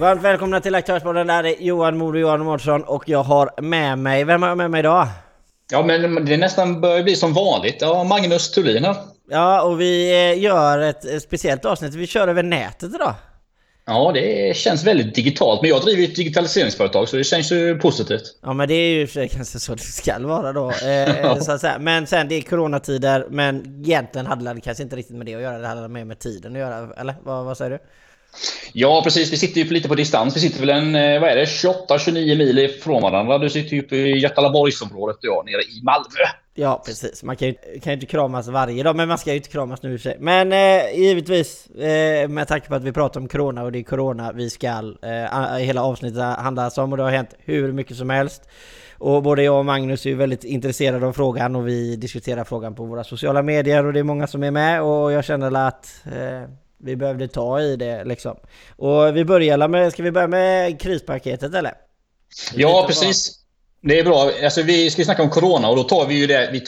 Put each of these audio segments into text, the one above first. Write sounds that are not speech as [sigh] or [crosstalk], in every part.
Varmt välkomna till Aktörspodden, där är Johan Moro Johan Mårtsson och jag har med mig, vem har jag med mig idag? Ja, men det nästan börjar bli som vanligt. Ja, Magnus Thulin här. Ja, och vi eh, gör ett speciellt avsnitt. Vi kör över nätet idag. Ja, det känns väldigt digitalt. Men jag driver ju ett digitaliseringsföretag så det känns ju positivt. Ja, men det är ju för kanske så det ska vara då. [laughs] Eh, så att säga. Men sen, det är coronatider. Men egentligen hade det kanske inte riktigt med det att göra. Det hade mer med tiden att göra. Eller vad, vad säger du? Ja, precis. Vi sitter ju lite på distans. Vi sitter väl en, eh, vad är det, 28-29 mil ifrån varandra. Du sitter ju uppe i Götalaborgsområdet och jag nere i Malmö. Ja, precis. Man kan ju, kan ju inte kramas varje dag, men man ska ju inte kramas nu i och för sig. Men eh, givetvis, eh, med tanke på att vi pratar om Corona och det är Corona vi ska, eh, hela avsnittet handlas alltså om och det har hänt hur mycket som helst. Och både jag och Magnus är ju väldigt intresserade av frågan och vi diskuterar frågan på våra sociala medier och det är många som är med och jag känner att eh, vi behövde ta i det liksom. Och vi börjar med, ska vi börja med krispaketet eller? Ja, precis. Det är bra. Alltså, vi ska snacka om Corona och då tar vi ju det. Vi,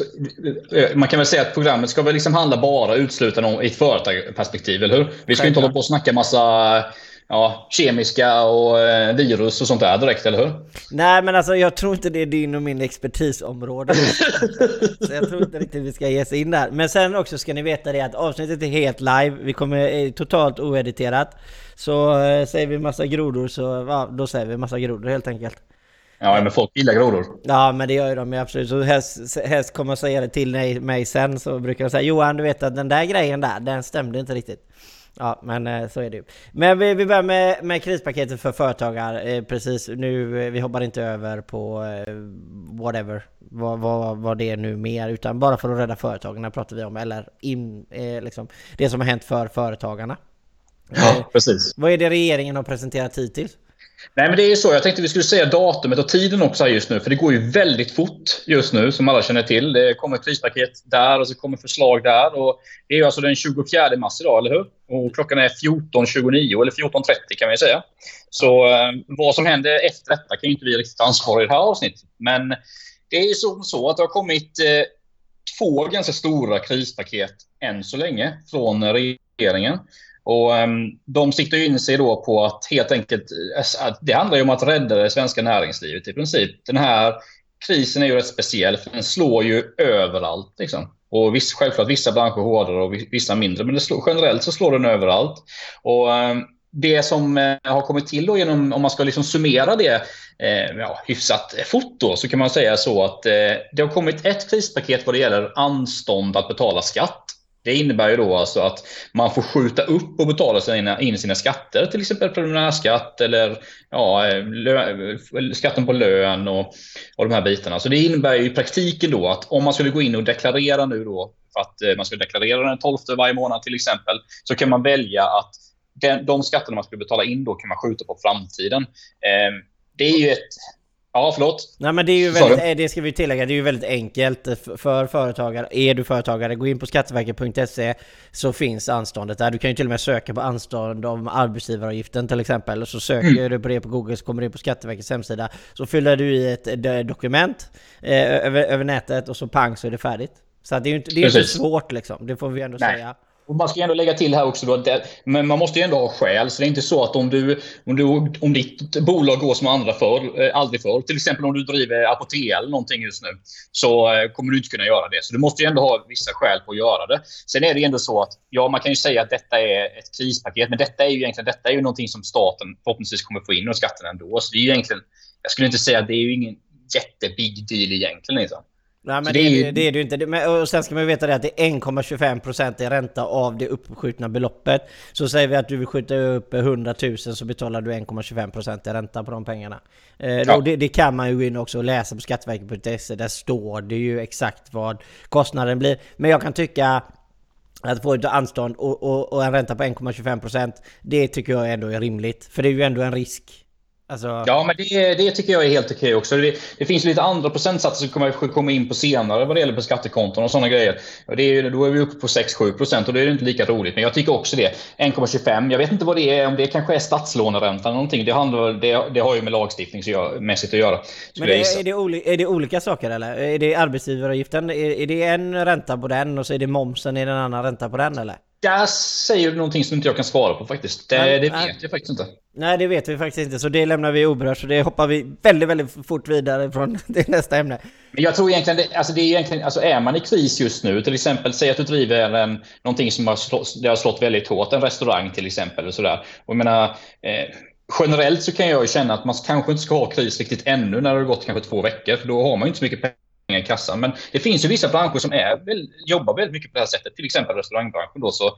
man kan väl säga att programmet ska väl liksom handla bara uteslutande i ett företagsperspektiv, eller hur? Vi ska inte hålla på och snacka massa ja, kemiska och eh, virus och sånt där direkt, eller hur? Nej, men alltså jag tror inte det är din och min expertisområde. [laughs] så jag tror inte riktigt vi ska ge oss in där. Men sen också ska ni veta det att avsnittet är helt live. Vi kommer är totalt oediterat. Så eh, säger vi massa grodor så ja, då säger vi massa grodor helt enkelt. Ja, men folk gillar grodor. Ja, men det gör ju de absolut. Så helst, helst kommer säga det till mig sen så brukar de säga Johan, du vet att den där grejen där, den stämde inte riktigt. Ja, men eh, så är det ju. Men vi, vi börjar med, med krispaketet för företagare. Eh, precis nu, eh, vi hoppar inte över på whatever, vad, vad, vad det är nu mer, utan bara för att rädda företagarna pratar vi om, eller in, liksom, det som har hänt för företagarna. Ja, precis. Vad är det regeringen har presenterat hittills? Nej, men det är ju så. Jag tänkte vi skulle säga datumet och tiden också just nu. För det går ju väldigt fort just nu, som alla känner till. Det kommer ett krispaket där och så kommer förslag där. Och det är ju alltså den 24 mars idag, eller hur? Och klockan är 14.29, eller 14.30 kan vi säga. Så eh, vad som händer efter detta kan ju inte vi riktigt ansvara i det här avsnittet. Men det är ju så, så att det har kommit eh, två ganska stora krispaket än så länge från regeringen. Och um, De siktar in sig då på att helt enkelt... Alltså, att det handlar ju om att rädda det svenska näringslivet i princip. Den här krisen är ju rätt speciell, för den slår ju överallt. Liksom. Och viss, självklart vissa branscher hårdare och vissa mindre, men det slår, generellt så slår den överallt. Och um, det som eh, har kommit till då genom, om man ska liksom summera det eh, ja, hyfsat fort då, så kan man säga så att eh, det har kommit ett krispaket vad det gäller anstånd att betala skatt. Det innebär ju då alltså att man får skjuta upp och betala sina, in sina skatter, till exempel preliminärskatt eller ja, lö, skatten på lön och, och de här bitarna. Så det innebär ju i praktiken då att om man skulle gå in och deklarera nu då, för att eh, man ska deklarera den 12 varje månad till exempel, så kan man välja att den, de skatterna man skulle betala in då kan man skjuta på framtiden. Eh, det är ju ett Ja, förlåt. Nej men det är ju väldigt, det ska vi tillägga, det är ju väldigt enkelt för företagare. Är du företagare, gå in på skatteverket.se så finns anståndet där. Du kan ju till och med söka på anstånd om arbetsgivaravgiften till exempel. Så söker mm. du på det på Google så kommer du in på Skatteverkets hemsida. Så fyller du i ett dokument eh, över, över nätet och så pang så är det färdigt. Så det är ju inte, det är inte svårt liksom, det får vi ändå Nej. säga. Och man ska ändå lägga till här också då, att det, men man måste ju ändå ha skäl. Så det är inte så att om, du, om, du, om ditt bolag går som andra för, eh, aldrig förr, till exempel om du driver Apotea eller någonting just nu, så eh, kommer du inte kunna göra det. Så du måste ju ändå ha vissa skäl på att göra det. Sen är det ändå så att, ja, man kan ju säga att detta är ett krispaket, men detta är ju egentligen detta är ju någonting som staten förhoppningsvis kommer få in och skatten ändå. Så det är ju egentligen, jag skulle inte säga att det är ju ingen jättebig deal egentligen. Liksom. Nej men det, det, är ju, det är det ju inte. Men, och sen ska man veta det att det är 1,25% i ränta av det uppskjutna beloppet. Så säger vi att du vill skjuta upp 100 000 så betalar du 1,25% i ränta på de pengarna. Eh, ja. det, det, kan man ju gå in också och läsa på skatteverket.se. Där står det ju exakt vad kostnaden blir. Men jag kan tycka att få ett anstånd och, och, och en ränta på 1,25% Det tycker jag ändå är rimligt. För det är ju ändå en risk. Alltså... Ja, men det, det tycker jag är helt okej också. Det, det, finns lite andra procentsatser som kommer komma in på senare vad det gäller på skattekonton och sådana grejer. Och det är, då är vi uppe på 6-7 procent och det är inte lika roligt. Men jag tycker också det. 1,25. Jag vet inte vad det är, om det kanske är statslåneränta eller någonting. Det, handlar, det, det har ju med lagstiftningsmässigt att göra. Men det, är, det oli, är det olika saker eller? Är det arbetsgivaravgiften? Är, är det en ränta på den och så är det momsen i den andra ränta på den eller? Där säger du någonting som inte jag kan svara på faktiskt. Det, nej, det vet nej. jag faktiskt inte. Nej, det vet vi faktiskt inte. Så det lämnar vi oberört. Så det hoppar vi väldigt, väldigt fort vidare från [laughs] det nästa ämne. Men jag tror egentligen, det, alltså det är egentligen, alltså är man i kris just nu, till exempel, säg att du driver en, någonting som har slått, det har slått väldigt hårt, en restaurang till exempel. Och sådär. Och jag menar, eh, generellt så kan jag känna att man kanske inte ska ha kris riktigt ännu när det har gått kanske två veckor, för då har man inte så mycket pengar i kassan. Men det finns ju vissa branscher som är, jobbar väldigt mycket på det här sättet, till exempel restaurangbranschen. Då, så,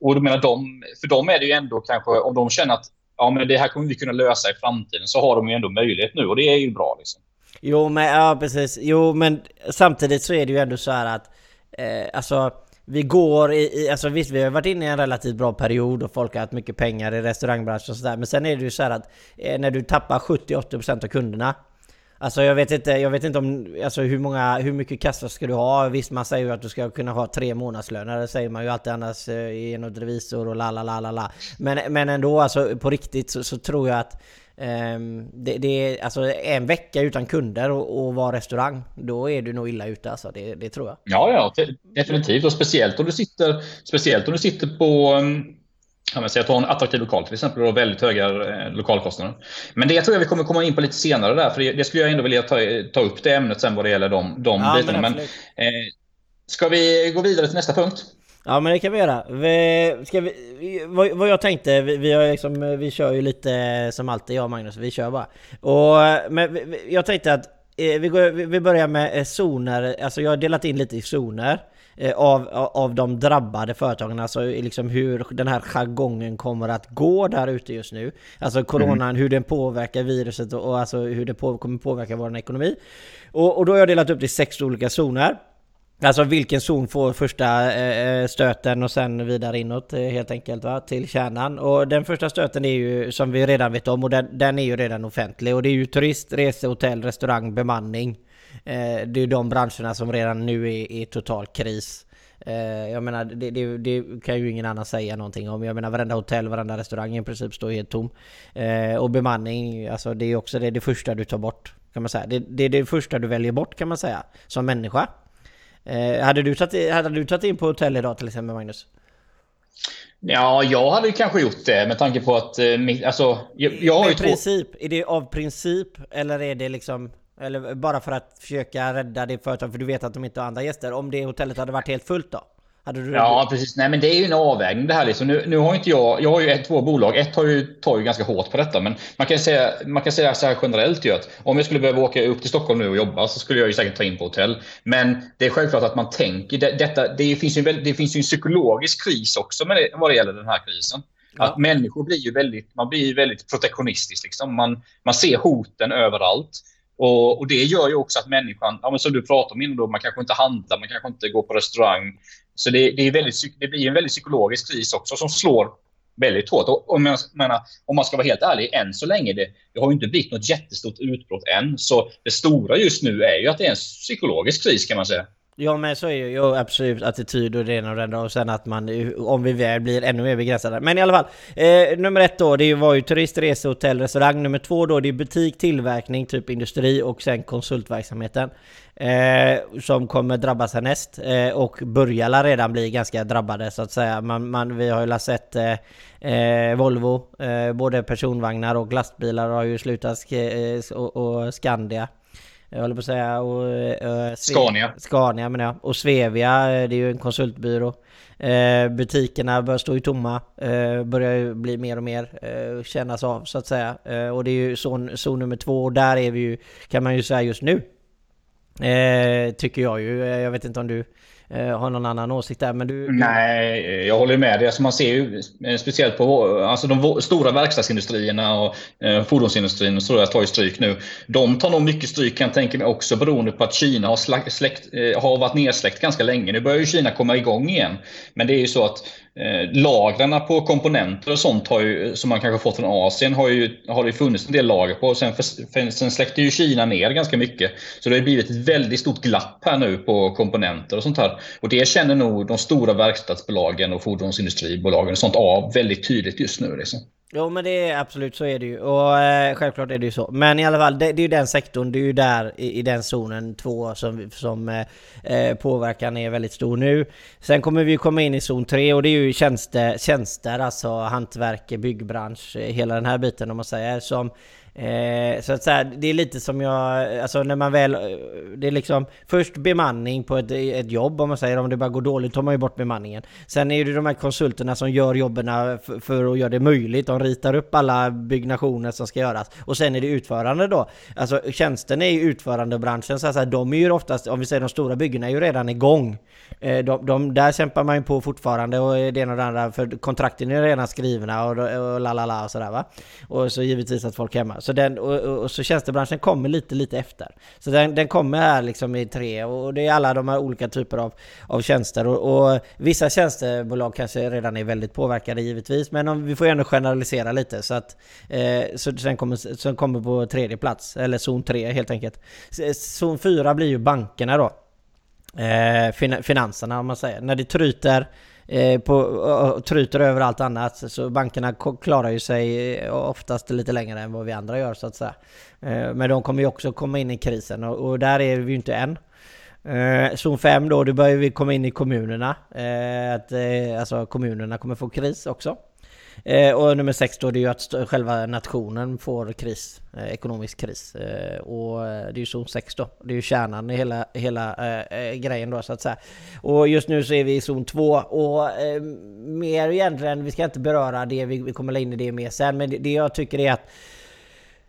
och då menar de, för dem är det ju ändå kanske, om de känner att ja, men det här kommer vi kunna lösa i framtiden, så har de ju ändå möjlighet nu och det är ju bra. Liksom. Jo, men ja, precis. Jo, men samtidigt så är det ju ändå så här att eh, alltså vi går i, i, alltså visst vi har varit inne i en relativt bra period och folk har haft mycket pengar i restaurangbranschen och sådär. Men sen är det ju så att eh, när du tappar 70-80% av kunderna. Alltså jag vet inte, jag vet inte om, alltså hur många, hur mycket kassa ska du ha? Visst man säger ju att du ska kunna ha tre månadslöner, det säger man ju alltid annars eh, genom revisor och la la la la la. Men, men ändå alltså på riktigt så, så tror jag att Um, det, det, är alltså en vecka utan kunder och, och vara restaurang, då är du nog illa ute alltså, det, det tror jag. Ja, ja, definitivt. Och speciellt om du sitter, speciellt om du sitter på um, Ja, men säg att du har en attraktiv lokal till exempel och väldigt höga eh, lokalkostnader. Men det tror jag vi kommer komma in på lite senare där, för det, det skulle jag ändå vilja ta, ta upp det ämnet sen vad det gäller de, de ja, bitarna. Men, men eh, ska vi gå vidare till nästa punkt? Ja men det kan vi göra. Vi, ska vi, vad, vad jag tänkte, vi, vi, har liksom, vi kör ju lite som alltid jag och Magnus, vi kör bara. Och, men jag tänkte att eh, vi, går, vi börjar med eh, zoner, alltså jag har delat in lite i zoner. Eh, av, av de drabbade företagen, alltså liksom hur den här jargongen kommer att gå där ute just nu. Alltså coronan, mm. hur den påverkar viruset och, och alltså hur det på, kommer påverka vår ekonomi. Och, och då har jag delat upp det i sex olika zoner. Alltså vilken zon får första eh, eh, stöten och sen vidare inåt eh, helt enkelt va, till kärnan. Och den första stöten är ju som vi redan vet om och den, den är ju redan offentlig. Och det är ju turist, rese, hotell, restaurang, bemanning. Eh, det är ju de branscherna som redan nu är i total kris. Eh, jag menar, det, det, det, kan ju ingen annan säga någonting om. Jag menar varenda hotell, varenda restaurang i princip står helt tom. Eh, och bemanning, alltså det är också det, det första du tar bort. Kan man säga. Det, det är det första du väljer bort kan man säga. Som människa. Eh, hade, du tagit, hade du tagit in på hotell idag till exempel Magnus? Ja, jag hade kanske gjort det med tanke på att... Eh, alltså, jag, jag har ju princip, två... Är det av princip eller är det liksom... Eller bara för att försöka rädda det företag för du vet att de inte har andra gäster. Om det hotellet hade varit helt fullt då? Hade du ja, precis. Nej, men det är ju en avvägning det här. Liksom. Nu, nu har inte jag... Jag har ju ett, två bolag. Ett har ju, tar ju ganska hårt på detta. Men man kan säga, man kan säga så här generellt ju att om jag skulle behöva åka upp till Stockholm nu och jobba så skulle jag ju säkert ta in på hotell. Men det är självklart att man tänker... Det, detta, det, finns ju en, det finns ju en psykologisk kris också med det, vad det gäller den här krisen. Ja. Att människor blir ju väldigt, man blir väldigt protektionistisk. Liksom. Man, man ser hoten överallt. Och, och, det gör ju också att människan, ja, men som du pratade om innan, då, man kanske inte handlar, man kanske inte går på restaurang. Så det, det, är väldigt, det blir en väldigt psykologisk kris också som slår väldigt hårt. Och, och menar, om man ska vara helt ärlig, än så länge, det, det har inte blivit något jättestort utbrott än. Så det stora just nu är ju att det är en psykologisk kris kan man säga. Ja men så är ju absolut attityd och det ena och det andra och sen att man, om vi väl blir ännu mer begränsade. Men i alla fall, eh, nummer ett då, det var ju turist, resa, hotell, restaurang. Nummer två då, det är butik, tillverkning, typ industri och sen konsultverksamheten. Eh, som kommer drabbas härnäst eh, och börjar redan bli ganska drabbade så att säga. Man, man vi har ju sett eh, eh, Volvo, eh, både personvagnar och lastbilar har ju slutat eh, och, och Skandia jag håller på att säga. Och, uh, Scania. Scania menar jag. Och Svevia, eh, det är ju en konsultbyrå. Uh, butikerna börjar stå ju tomma. Uh, börjar ju bli mer och mer uh, kännas av så att säga. och det är ju zon, zon nummer två. Och där är vi ju, kan man ju säga just nu. tycker jag ju. Jag vet inte om du eh, Eh, har någon annan åsikt där. Men du, Nej, jag håller med dig. Alltså man ser ju eh, speciellt på alltså de stora verkstadsindustrierna och eh, fordonsindustrin och så tar ju stryk nu. De tar nog mycket stryk kan jag tänka mig också beroende på att Kina har, släkt, eh, har varit nedsläckt ganska länge. Nu börjar ju Kina komma igång igen. Men det är ju så att Eh, lagren på komponenter och sånt har ju, som man kanske fått från Asien har, ju, har det funnits en del lager på. Sen, för, sen släckte ju Kina ner ganska mycket. Så det har blivit ett väldigt stort glapp här nu på komponenter och sånt här. Och det känner nog de stora verkstadsbolagen och fordonsindustribolagen och sånt av väldigt tydligt just nu. Liksom. Jo men det är absolut så är det ju och eh, självklart är det ju så. Men i alla fall det, det är ju den sektorn, det är ju där i, i den zonen två som, som eh, eh påverkan är väldigt stor nu. Sen kommer vi komma in i zon 3 och det är ju tjänster, tjänster alltså hantverk, byggbransch, eh, hela den här biten om man säger som Eh, så att säga, det är lite som jag, alltså när man väl, eh, det är liksom först bemanning på ett, ett jobb om man säger, om det bara går dåligt tar man ju bort bemanningen. Sen är det de här konsulterna som gör jobben för, för, att göra det möjligt, de ritar upp alla byggnationer som ska göras. Och sen är det utförande då. Alltså tjänsten är ju utförandebranschen, så att de är ju oftast, om vi säger de stora byggena är ju redan igång. Eh, de, de, där kämpar man ju på fortfarande och det ena och det andra, för kontrakten är redan skrivna och, och la la la och sådär va. Och så givetvis att folk är hemma. Så den, och, och, så tjänstebranschen kommer lite, lite efter. Så den, den kommer här liksom i tre och det är alla de här olika typer av, av tjänster. Och, och vissa tjänstebolag kanske redan är väldigt påverkade givetvis, men om, vi får ju ändå generalisera lite så att eh, så sen kommer, sen kommer på tredje plats, eller zon tre helt enkelt. Zon fyra blir ju bankerna då. Eh, fin finanserna om man säger. När det tryter Eh, på, tryter över allt annat. Så bankerna klarar ju sig eh, oftast lite längre än vad vi andra gör så att säga. Eh, men de kommer ju också komma in i krisen och, och där är vi ju inte än. Eh, zon 5 då, då börjar vi komma in i kommunerna. Eh, att, alltså kommunerna kommer få kris också. Eh, och nummer sex då det är ju att själva nationen får kris, eh, ekonomisk kris. Eh, och eh, det är ju zon 6 då. Det är ju kärnan i hela, hela eh, eh, grejen då så att säga. Och just nu så är vi i zon 2 och eh, mer egentligen, vi ska inte beröra det, vi, vi kommer lägga in i det mer sen. Men det, det jag tycker är att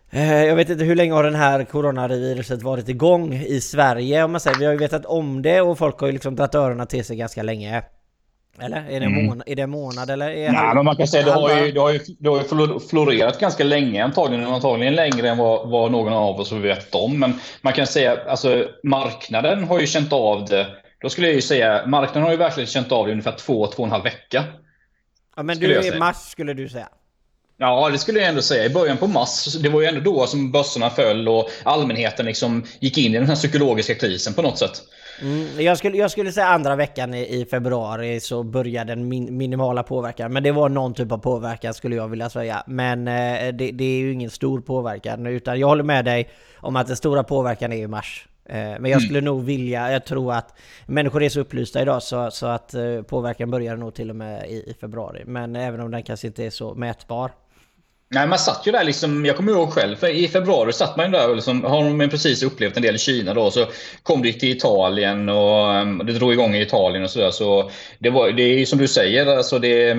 eh, jag vet inte hur länge har den här coronaviruset varit igång i Sverige om man säger. Vi har ju vetat om det och folk har ju liksom dragit öronen till sig ganska länge. Eller? Är det, mm. månad, är det månad eller? Är Nej, men man kan säga att det har, ju, det, har ju, det har ju florerat ganska länge antagligen. Antagligen längre än vad, vad någon av oss vet om. Men man kan säga alltså marknaden har ju känt av det. Då skulle jag ju säga marknaden har ju verkligen känt av det ungefär två, två och en halv vecka. Ja, men du är mars skulle du säga? Ja, det skulle jag ändå säga. I början på mars, det var ju ändå då som börserna föll och allmänheten liksom gick in i den här psykologiska krisen på något sätt. Mm, jag, skulle, jag skulle säga andra veckan i, i februari så började den min, minimala påverkan. Men det var någon typ av påverkan skulle jag vilja säga. Men eh, det, det, är ju ingen stor påverkan. Utan jag håller med dig om att den stora påverkan är i mars. Eh, men jag mm. skulle mm. nog vilja, jag tror att människor är så upplysta idag så, så att eh, påverkan börjar nog till och med i, i februari. Men även om den kanske inte är så mätbar. Nej, man satt ju där liksom, jag kommer ihåg själv, för i februari satt man ju där och liksom, har man precis upplevt en del i Kina då, så kom det till Italien och um, det drog igång i Italien och sådär. Så det, var, det är som du säger, alltså det,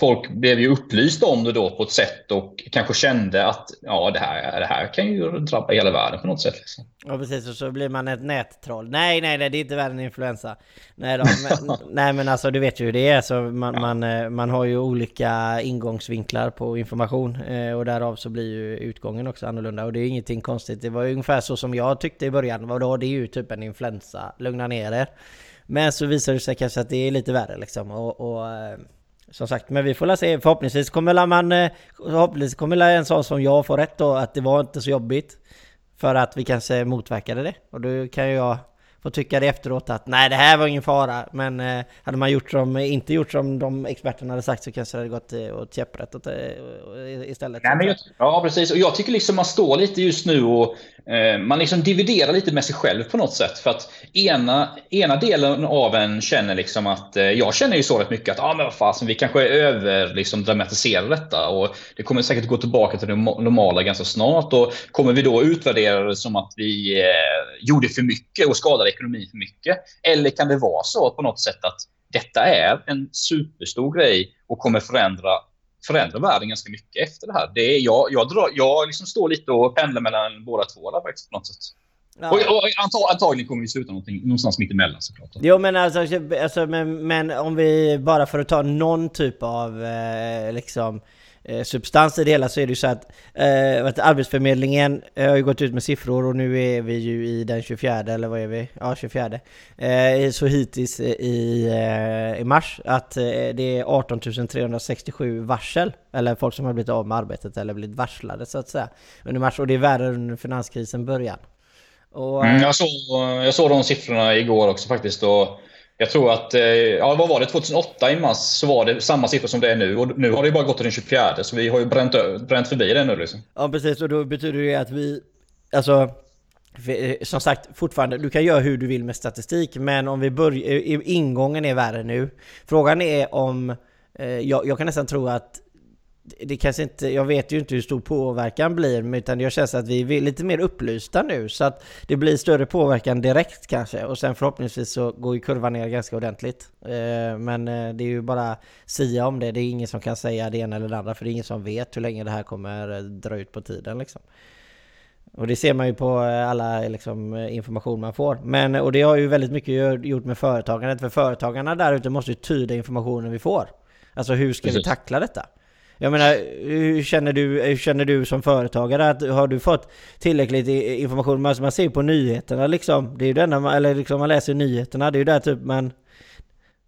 folk blev ju upplysta om det då på ett sätt och kanske kände att ja, det här, det här kan ju drabba hela världen på något sätt. Liksom. Ja precis, och så blir man ett nättroll. Nej, nej, nej, det är inte värre än influensa. Nej, då, men, [laughs] nej men alltså du vet ju hur det är. Så man, ja. man, eh, man har ju olika ingångsvinklar på information. Eh, och därav så blir ju utgången också annorlunda. Och det är ju ingenting konstigt. Det var ju ungefär så som jag tyckte i början. Vadå, det är ju typ en influensa. Lugna ner er. Men så visar det sig kanske att det är lite värre liksom. Och, och eh, som sagt, men vi får la se. Förhoppningsvis kommer man... Eh, förhoppningsvis kommer en sån som jag få rätt då. Att det var inte så jobbigt. För att vi kanske motverkade det. Och då kan ju jag får tycka det efteråt att nej det här var ingen fara. Men eh, hade man gjort som, inte gjort som de experterna hade sagt så kanske det hade gått eh, åt käpprätt åt, eh, istället. Nej, men jag, ja precis, och jag tycker liksom man står lite just nu och eh, man liksom dividerar lite med sig själv på något sätt. För att ena, ena delen av en känner liksom att, eh, jag känner ju så rätt mycket att ah, men vad fasen, vi kanske över liksom, dramatiserar detta. Och det kommer säkert gå tillbaka till det normala ganska snart. Och kommer vi då utvärdera det som att vi eh, gjorde för mycket och skadade ekonomin för mycket? Eller kan det vara så på något sätt att detta är en superstor grej och kommer förändra förändra världen ganska mycket efter det här. Det är, jag, jag, drar, jag liksom står lite och pendlar mellan båda två där faktiskt på något sätt. Ja. Och, och antag, antagligen kommer vi sluta någonstans mitt emellan såklart. Jo men alltså, alltså men, men, om vi bara för att ta någon typ av eh, liksom eh, substans i det hela så är det ju så att, eh, att Arbetsförmedlingen eh, har ju gått ut med siffror och nu är vi ju i den 24 eller vad är vi? Ja 24 eh, Så hittills i, eh, i mars att eh, det är 18 367 varsel eller folk som har blivit av med arbetet eller blivit varslade så att säga under mars och det är värre under finanskrisen början. Och, mm, jag, såg, jag såg de siffrorna igår också faktiskt och jag tror att, eh, ja vad var det, 2008 i mars så var det samma siffror som det är nu. Och nu har det ju bara gått till den 24 så vi har ju bränt, bränt förbi det nu liksom. Ja precis, och då betyder det att vi, alltså eh, som sagt, fortfarande, du kan göra hur du vill med statistik, men om vi börjar, eh, ingången är värre nu. Frågan är om, jag, jag kan nästan tro att det kanske inte, jag vet ju inte hur stor påverkan blir, utan jag känns att vi är lite mer upplysta nu. Så att det blir större påverkan direkt kanske. Och sen förhoppningsvis så går ju kurvan ner ganska ordentligt. Eh, men eh, det är ju bara sia om det. Det är ingen som kan säga det ena eller det andra, för det är ingen som vet hur länge det här kommer eh, dra ut på tiden liksom. Och det ser man ju på alla liksom, information man får. Men, och det har ju väldigt mycket gjort med företagandet. För företagarna där ute måste ju tyda informationen vi får. Alltså hur ska Precis. vi tackla detta? Jag menar, hur känner du, hur känner du som företagare? Att, har du fått tillräckligt information? Man, man ser på nyheterna liksom. Det är ju det enda, eller liksom man läser nyheterna. Det är ju där typ man...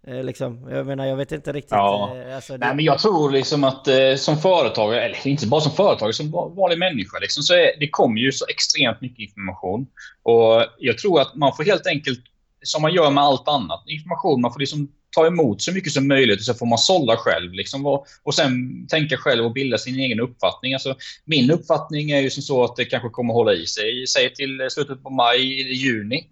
Eh, liksom, jag menar, jag vet inte riktigt. Ja. Eh, alltså, det... Nej, men jag tror liksom att eh, som företagare, eller inte bara som företagare, som vanlig människa, liksom, så är, det kommer ju så extremt mycket information. Och jag tror att man får helt enkelt, som man gör med allt annat, information, man får liksom ta emot så mycket som möjligt och så får man sålla själv. Liksom, och, och sen tänka själv och bilda sin egen uppfattning. Alltså, min uppfattning är ju som så att det kanske kommer hålla i sig, säg till slutet på maj, juni.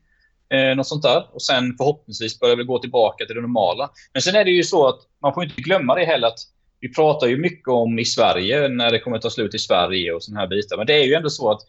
Eh, något sånt där. Och sen förhoppningsvis börjar vi gå tillbaka till det normala. Men sen är det ju så att man får inte glömma det heller att vi pratar ju mycket om i Sverige när det kommer att ta slut i Sverige och såna här bitar. Men det är ju ändå så att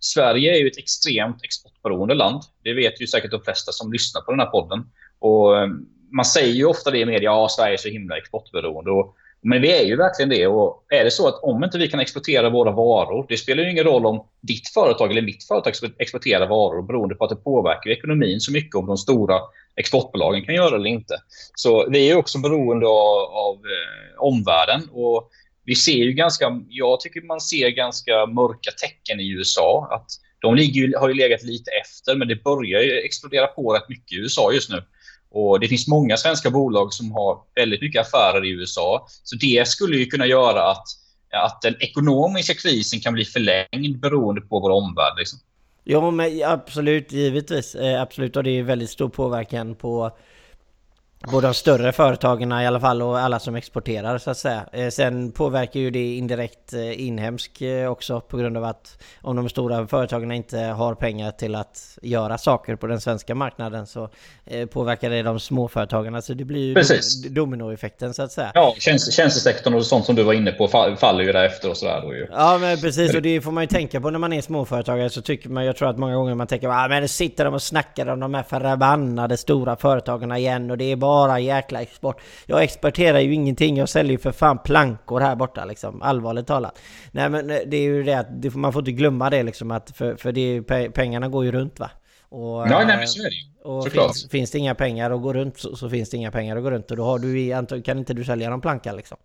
Sverige är ju ett extremt exportberoende land. Det vet ju säkert de flesta som lyssnar på den här podden. Och ehm, man säger ju ofta det i media, ja Sverige är så himla exportberoende. Och, men vi är ju verkligen det. Och är det så att om inte vi kan exportera våra varor, det spelar ju ingen roll om ditt företag eller mitt företag exporterar varor beroende på att det påverkar ekonomin så mycket om de stora exportbolagen kan göra det eller inte. Så vi är också beroende av, av eh, omvärlden. Och vi ser ju ganska, jag tycker man ser ganska mörka tecken i USA. Att de ligger, har ju legat lite efter, men det börjar ju explodera på rätt mycket i USA just nu. Och Det finns många svenska bolag som har väldigt mycket affärer i USA. Så det skulle ju kunna göra att, att den ekonomiska krisen kan bli förlängd beroende på vår omvärld. Liksom. Ja, men absolut, givetvis. Eh, absolut, och det är väldigt stor påverkan på Både de större företagen i alla fall och alla som exporterar så att säga. Eh, sen påverkar ju det indirekt eh, inhemsk eh, också på grund av att om de stora företagen inte har pengar till att göra saker på den svenska marknaden så påverkar det de småföretagarna. Så det blir ju Precis. dominoeffekten så att säga. Ja, tjänst, tjänstesektorn och sånt som du var inne på faller ju därefter och sådär då ju. Ja men precis och det får man ju tänka på när man är småföretagare så tycker man, jag tror att många gånger man tänker ah, men sitter de och snackar om de här förbannade stora företagarna igen och det är bara bara jäkla export. Jag exporterar ju ingenting, jag säljer ju för fan plankor här borta liksom, allvarligt talat. Nej men eh, det är ju det att man får inte glömma det liksom att för, för det, pengarna går ju runt va. Och, nej, nej, men så är det och finns, finns, det inga pengar att gå runt så, så, finns det inga pengar att gå runt och då har du, kan inte du sälja någon planka liksom.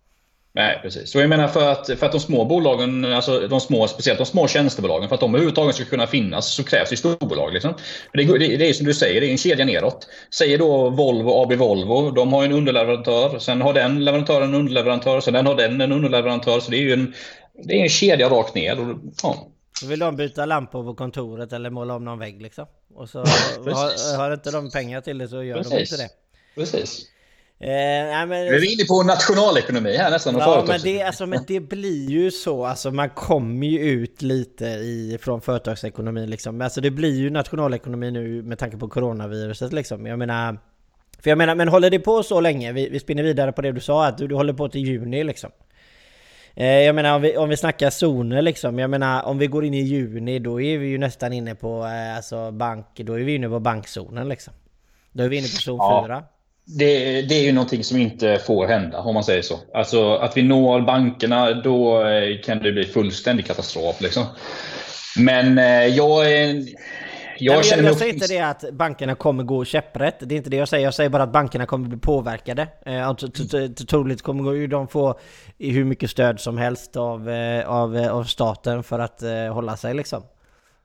Nej, precis. Så jag menar för att, för att de små bolagen, alltså de små, speciellt de små tjänstebolagen, för att de överhuvudtaget ska kunna finnas så krävs det storbolag. Liksom. Det, det, det är som du säger, det är en kedja neråt. Säger då Volvo, AB Volvo, de har en underleverantör, sen har den leverantören en underleverantör, sen den har den en underleverantör. Så det är ju en, det är en kedja rakt ner. Och, ja. Vill de byta lampor på kontoret eller måla om någon vägg liksom. Och så [laughs] har, har inte de pengar till det så gör Precis. de inte det. Precis. Eh, nej, men, vi är inne på nationalekonomi här nästan. Ja, men det, alltså, men det blir ju så. Alltså, man kommer ju ut lite i, från företagsekonomin. Liksom. Alltså, det blir ju nationalekonomi nu med tanke på coronaviruset. Liksom. Jag menar, för jag menar, men håller det på så länge? Vi, vi spinner vidare på det du sa, att du, du håller på till juni liksom. Eh, jag menar om vi, om vi snackar zoner liksom. Jag menar om vi går in i juni då är vi ju nästan inne på eh, alltså bank, då är vi inne på bankzonen liksom. Då är vi inne på zon ja. 4 det, det, är ju någonting som inte får hända, om man säger så. Alltså att vi når bankerna, då eh, kan det bli fullständig katastrof. Liksom. Men eh, jag är... Jag, Nej, jag, jag säger inte det att bankerna kommer gå käpprätt. Det är inte det jag säger. Jag säger bara att bankerna kommer bli påverkade. Eh, troligt kommer de få hur mycket stöd som helst av, av, av staten för att hålla sig liksom.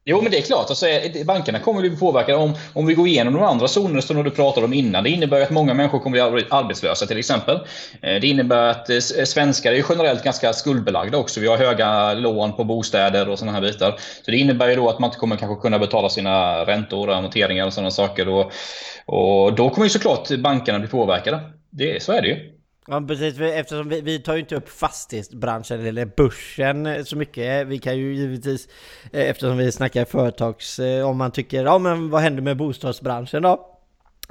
Jo, men det är klart. Alltså, eh, bankerna kommer att bli påverkade. Om, om vi går igenom de andra zonerna som du pratade om innan. Det innebär att många människor kommer att bli arbetslösa till exempel. Eh, det innebär att eh, svenskar är generellt ganska skuldbelagda också. Vi har höga lån på bostäder och sådana här bitar. Så det innebär ju då att man inte kommer kanske kunna betala sina räntor, och amorteringar och sådana saker. Och, och då kommer ju såklart bankerna bli påverkade. Det, så är det ju. Ja precis, eftersom vi, vi tar ju inte upp fastighetsbranschen eller börsen så mycket. Vi kan ju givetvis, eh, eftersom vi snackar företags, eh, om man tycker, ja men vad händer med bostadsbranschen då?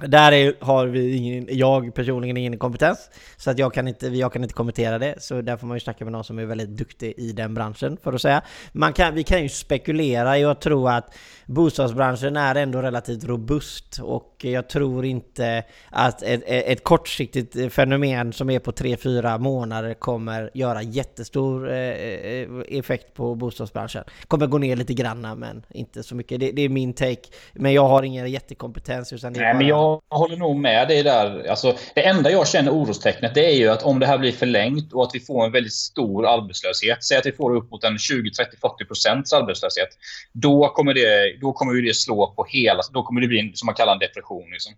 Där är, har vi ingen, jag personligen ingen kompetens, så att jag kan, inte, jag kan inte kommentera det. Så där får man ju snacka med någon som är väldigt duktig i den branschen, för att säga. Man kan, vi kan ju spekulera, jag tror att bostadsbranschen är ändå relativt robust och jag tror inte att ett, ett kortsiktigt fenomen som är på 3-4 månader kommer göra jättestor eh, effekt på bostadsbranschen. Kommer gå ner lite granna men inte så mycket. Det, det är min take. Men jag har ingen jättekompetens utan det är Nej, bara... men jag håller nog med dig där. Alltså, det enda jag känner orostecknet det är ju att om det här blir förlängt och att vi får en väldigt stor arbetslöshet. Säg att vi får upp mot en 20, 30, 40 procents arbetslöshet. Då kommer det då kommer det slå på hela... Då kommer det bli en, som man kallar en depression. Liksom.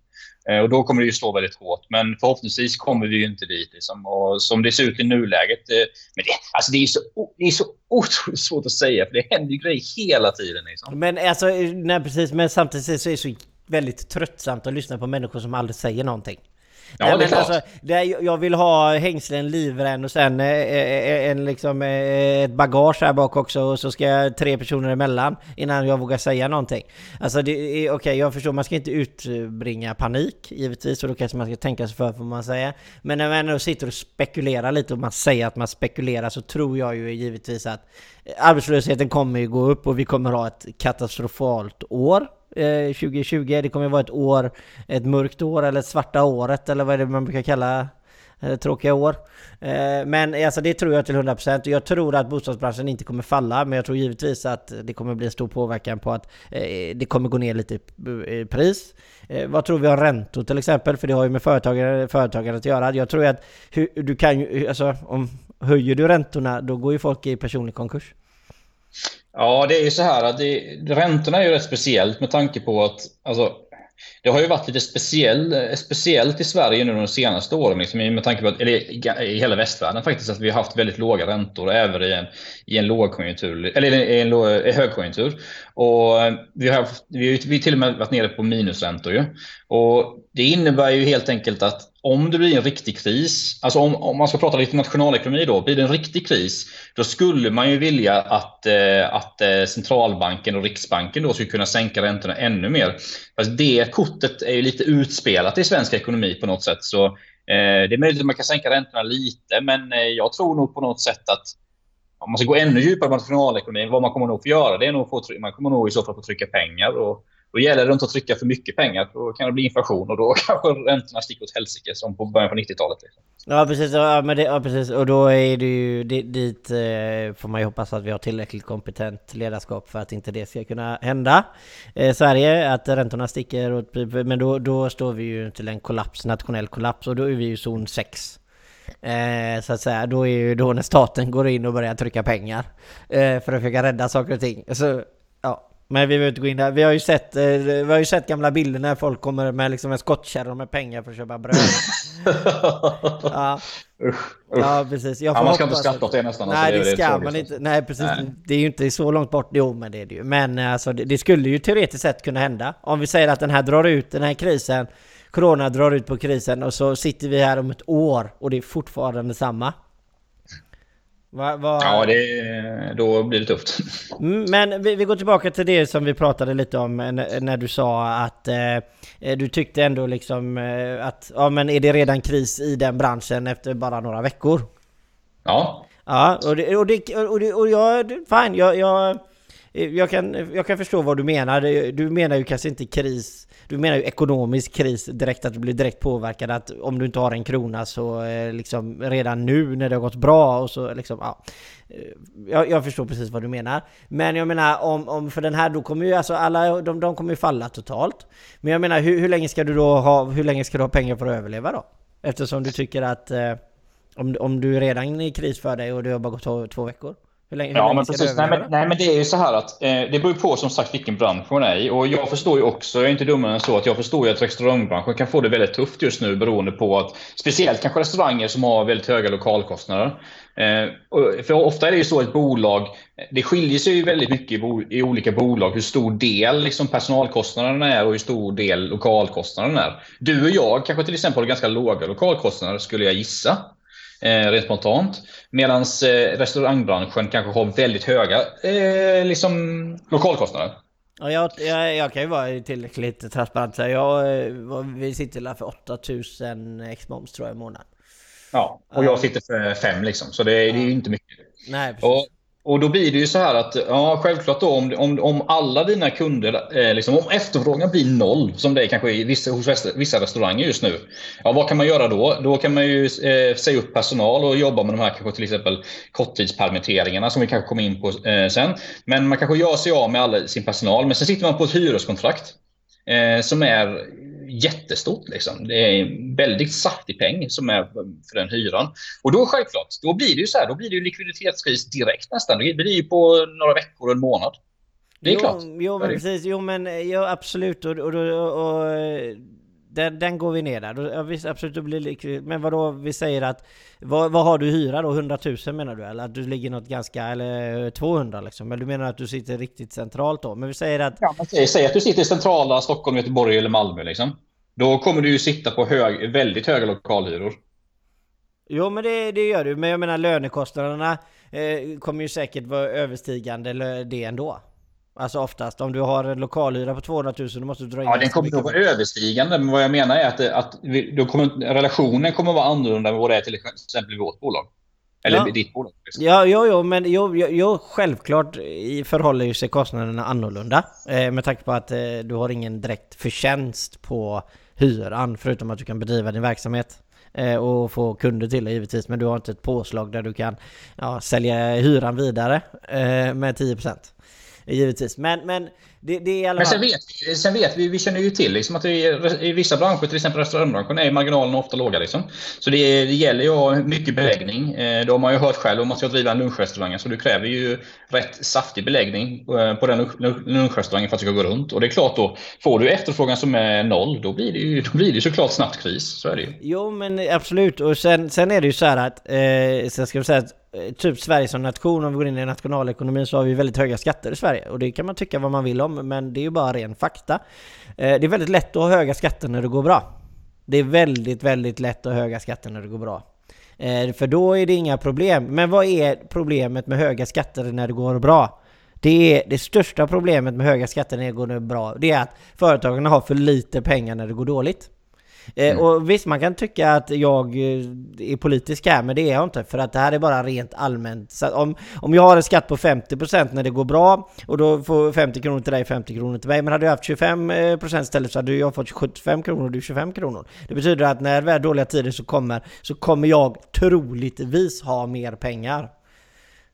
Eh, och då kommer det ju slå väldigt hårt. Men förhoppningsvis kommer vi ju inte dit. Liksom. Och som det ser ut i nuläget. Eh, men det, alltså det är så, det är så otroligt svårt att säga. För det händer ju grejer hela tiden. Liksom. Men alltså, eh, nej, precis. Men samtidigt så är det så väldigt tröttsamt att lyssna på människor som aldrig säger någonting. Ja, Nej, det är klart. Alltså, det jag vill ha hängslen, livrem och sen eh, eh, en, liksom, eh, ett bagage här bak också och så ska jag tre personer emellan innan jag vågar säga någonting. Alltså det är okej, okay, jag förstår man ska inte utbringa panik givetvis och då kanske man ska tänka sig för vad man säger. Men när man ändå sitter och spekulerar lite och man säger att man spekulerar så tror jag ju givetvis att arbetslösheten kommer ju gå upp och vi kommer ha ett katastrofalt år Eh, 2020. Det kommer vara ett år, ett mörkt år eller svarta året eller vad är det man brukar kalla eh, tråkiga år. Eh, men alltså det tror jag till 100% och jag tror att bostadsbranschen inte kommer falla men jag tror givetvis att det kommer bli en stor påverkan på att det kommer gå ner lite i pris. Vad tror vi om räntor till exempel? För det har ju med företagare, företagare att göra. Jag tror att du kan ju, alltså om höjer du räntorna då går ju folk i personlig konkurs. Ja, det är ju så här att det, räntorna är ju rätt speciellt med tanke på att alltså, det har ju varit lite speciell, speciellt i Sverige nu de senaste åren, liksom, med tanke på att, eller i hela västvärlden faktiskt, att vi har haft väldigt låga räntor även i en, i en lågkonjunktur, eller i en låg, högkonjunktur. Och eh, vi har, vi vi till och med varit nere på minusräntor ju. Och det innebär ju helt enkelt att om det blir en riktig kris, alltså om, om man ska prata lite nationalekonomi då, blir det en riktig kris, då skulle man ju vilja att, eh, att eh, centralbanken och Riksbanken då skulle kunna sänka räntorna ännu mer. Alltså det kortet är ju lite utspelat i svensk ekonomi på något sätt. Så eh, det är möjligt att man kan sänka räntorna lite, men eh, jag tror nog på något sätt att om man ska gå ännu djupare på nationalekonomin, vad man kommer nog få göra, det är nog få, man kommer nog i så fall få trycka pengar. Och, då gäller det inte att trycka för mycket pengar. Då kan det bli inflation och då [laughs] kanske räntorna sticker åt helsike som på början på 90-talet. Liksom. Ja precis, ja, men det, ja, precis. Och då är det ju dit eh, får man ju hoppas att vi har tillräckligt kompetent ledarskap för att inte det ska kunna hända. Eh, Sverige, att räntorna sticker, åt, typ, men då, då står vi ju till en kollaps, nationell kollaps och då är vi ju zon 6. Eh, så att säga, då är ju då när staten går in och börjar trycka pengar eh, för att försöka rädda saker och ting. Så, men vi behöver inte gå in där. Vi har ju sett, eh, vi har ju sett gamla bilder när folk kommer med liksom en skottkärra med pengar för att köpa bröd. [laughs] ja. Usch, ja, precis. Jag ja, man ska inte skratta åt det nästan. Nej, alltså, det, det ska man inte. Nej, precis. Nej. Det är ju inte så långt bort. Jo, men det är det ju. Men alltså, det, det, skulle ju teoretiskt sett kunna hända. Om vi säger att den här drar ut, den här krisen, Corona drar ut på krisen och så sitter vi här om ett år och det är fortfarande samma. Va, va... Ja, det, då blir det tufft. Mm, men vi, vi, går tillbaka till det som vi pratade lite om när du sa att eh, du tyckte ändå liksom eh, att ja, men är det redan kris i den branschen efter bara några veckor? Ja. Ja, och, det, och, det, och, det, och jag, fine, jag, jag, jag, kan, jag kan förstå vad du menar. Du menar ju kanske inte kris du menar ju ekonomisk kris direkt, att du blir direkt påverkad att om du inte har en krona så eh, liksom redan nu när det har gått bra och så liksom, ja. Eh, jag, jag, förstår precis vad du menar. Men jag menar om, om för den här då kommer ju alltså alla, de, de kommer ju falla totalt. Men jag menar hur, hur länge ska du då ha, hur länge ska du ha pengar för att överleva då? Eftersom du tycker att eh, om, om du redan är i kris för dig och det har bara gått två, två veckor. Hur länge, hur Ja, länge men precis. Nej men, nej, men det är ju så här att eh, det beror på som sagt vilken bransch man är i. Och jag förstår ju också, jag är inte dummare än så, att jag förstår ju att restaurangbranschen kan få det väldigt tufft just nu beroende på att speciellt kanske restauranger som har väldigt höga lokalkostnader. Eh, för ofta är det ju så ett bolag, det skiljer sig ju väldigt mycket i, bo, i olika bolag hur stor del liksom personalkostnaderna är och hur stor del lokalkostnaden är. Du och jag kanske till exempel har ganska låga lokalkostnader skulle jag gissa. Eh, rent spontant. Medan eh, restaurangbranschen kanske har väldigt höga eh, liksom, lokalkostnader. Ja, jag, jag, jag kan ju vara tillräckligt transparent. Så jag, eh, vi sitter där för 8000 ex-moms tror jag i månaden. Ja, och jag sitter för fem liksom, så det, är- det är ju inte mycket. Nej, precis. Och, och då blir det ju så här att, ja självklart då om, om, om alla dina kunder, eh, liksom, om efterfrågan blir noll, som det är kanske i vissa, hos vissa- restauranger just nu. Ja, vad kan man göra då? Då kan man ju eh, säga upp personal och jobba med de här kanske till exempel korttidspermitteringarna som vi kanske kommer in på eh, sen. Men man kanske gör sig av med all sin personal, men sen sitter man på ett hyreskontrakt eh, som är jättestort. Liksom. Det är väldigt saftig peng som är för den hyran. Och då självklart, då blir det ju så här, då blir det ju likviditetskris direkt nästan. Det blir ju på några veckor och en månad. Det är jo, klart. Jo, men precis. Jo, men ja, absolut. Och, och, och, och den, den går vi ner där. Ja, visst, absolut, det blir. Men vadå, vi säger att... Vad, vad har du hyra då? 100 000 menar du? Eller att du ligger något ganska... Eller 200 liksom? Men du menar att du sitter riktigt centralt då? Men vi säger att... Ja, säg, säg att du sitter i centrala Stockholm, Göteborg eller Malmö. Liksom. Då kommer du ju sitta på hög, väldigt höga lokalhyror. Jo men det, det gör du, men jag menar lönekostnaderna eh, kommer ju säkert vara överstigande det ändå. Alltså oftast, om du har en lokalhyra på 200 000 då måste du dra in Ja, den kommer nog vara överstigande, men vad jag menar är att, att vi, då kommer, relationen kommer vara annorlunda än vad det är till exempel i vårt bolag. Eller Ja. ditt bolag. Liksom. Ja, jo, jo, men jo, jo, jo, självklart i- förhåller ju sig kostnaderna annorlunda. Eh, med tanke på att eh, du har ingen direkt förtjänst på hyran, förutom att du kan bedriva din verksamhet. Eh, och få kunder till det givetvis, men du har inte ett påslag där du kan ja, sälja hyran vidare eh, med 10%. Givetvis, men, men det, det är alla Men sen vet, vi- sen vet vi, vi känner ju till liksom att är, i vissa branscher, till exempel restaurangbranschen, är marginalerna ofta låga. Liksom. Så det, det gäller ju mycket beläggning. Eh, Det har man ju hört själv om man ska driva en lunchrestaurang. Så du kräver ju rätt saftig beläggning eh, på den lunch- lunchrestaurangen för att det ska gå runt. Och det är klart då, får du efterfrågan som är noll, då blir det ju då blir det såklart snabbt kris. Så är det ju. Jo men absolut, och sen, sen är det ju så här att, eh, sen ska vi säga att eh, typ Sverige som nation, om vi går in i nationalekonomin så har vi väldigt höga skatter i Sverige. Och det kan man tycka vad man vill om, men det är ju bara ren fakta. Eh, det är väldigt lätt att ha höga skatter när det går bra. Det är väldigt, väldigt lätt att ha höga skatter när det går bra. Eh, för då är det inga problem. Men vad är problemet med höga skatter när det går bra? Det är det största problemet med höga skatter när det går bra. Det är att företagen har för lite pengar när det går dåligt. Eh, Och visst, man kan tycka att jag eh, är politisk här, men det är jag inte. För att det här är bara rent allmänt. Så om, om jag har en skatt på 50% när det går bra, och då får 50 kronor till dig, 50 kronor till mig. Men hade jag haft 25% istället så hade jag fått 75 kronor och du 25 kronor. Det betyder att när det är dåliga tider så kommer, så kommer jag troligtvis ha mer pengar.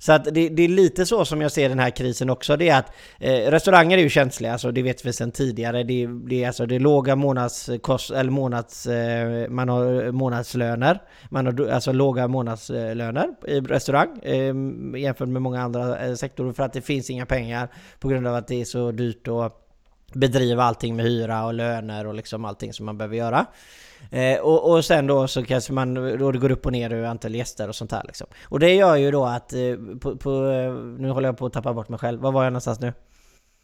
Så att det, det är lite så som jag ser den här krisen också. Det är att eh, restauranger är ju känsliga, alltså det vet vi sedan tidigare. Det, det är alltså det är låga månadskost, eller månads, eh, man har månadslöner. Man har alltså låga månadslöner i restaurang eh, jämfört med många andra eh, sektorer för att det finns inga pengar på grund av att det är så dyrt Och, bedriva allting med hyra och löner och liksom allting som man behöver göra. Eh, och, och sen då så kanske man, då det går upp och ner i antal gäster och sånt här liksom. Och det gör ju då att, eh, på, på, eh, nu håller jag på att tappa bort mig själv. Var var jag någonstans nu?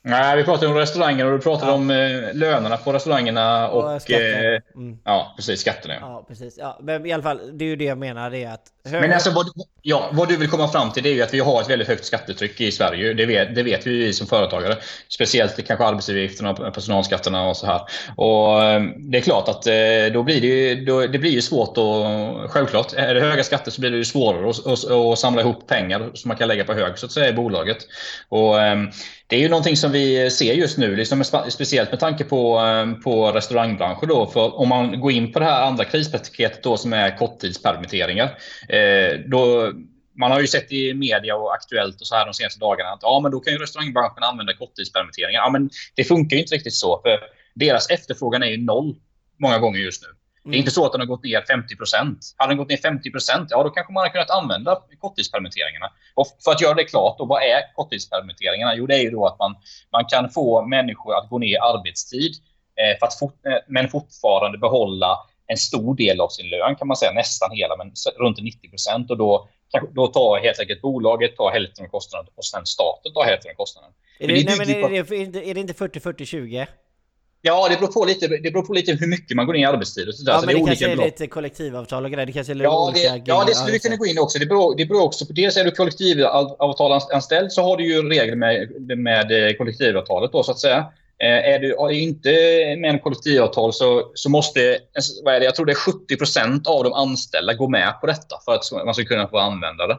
Nej, vi pratade om restauranger och du pratade Ja. om eh, lönerna på restaurangerna och... skatter. eh, Mm. ja, precis. Skatterna. Ja. Ja, precis. Ja, men i alla fall, det är ju det jag menar, det är att... Men alltså vad, ja, vad du vill komma fram till det är ju att vi har ett väldigt högt skattetryck i Sverige. Det vet, det vet vi som företagare. Speciellt kanske arbetsgivaravgifterna, personalskatterna och så här. Och eh, det är klart att eh, då blir det, ju, då, det blir ju svårt att... Självklart, är det höga skatter så blir det ju svårare att, att, att samla ihop pengar som man kan lägga på hög så att säga i bolaget. Och, eh, det är ju någonting som vi ser just nu, liksom spe- speciellt med tanke på, på restaurangbranschen. Då, för om man går in på det här andra krispaketet då, som är korttidspermitteringar. Eh, då, man har ju sett i media och Aktuellt och så här de senaste dagarna att ja, men då kan ju restaurangbranschen använda korttidspermitteringar. Ja, men det funkar ju inte riktigt så. För deras efterfrågan är ju noll många gånger just nu. Det är inte så att den har gått ner 50% Hade den gått ner 50 ja då kanske man hade kunnat använda korttidspermitteringarna. Och för att göra det klart, då, vad är korttidspermitteringarna? Jo, det är ju då att man, man kan få människor att gå ner i arbetstid eh, för att fort, eh, men fortfarande behålla en stor del av sin lön kan man säga, nästan hela, men runt 90 procent. Och då, då tar helt enkelt bolaget tar hälften av kostnaden och sen staten tar hälften av kostnaden. Är det, nej, men är, det, är det inte 40-40-20? Ja, det beror, på lite, det beror på lite hur mycket man går ner i arbetstid. Och så Ja, så men det, det kanske är lite kollektivavtal och grejer. Det kanske är ja, det, ja, det skulle vi kunna gå in också. Det beror, det beror också på... Dels är du kollektivavtalanställd så har du ju regler med, med kollektivavtalet då, så att säga. Eh, är du är inte med en kollektivavtal så, så måste, vad är det, jag tror det är 70% av de anställda gå med på detta för att man ska kunna få använda det.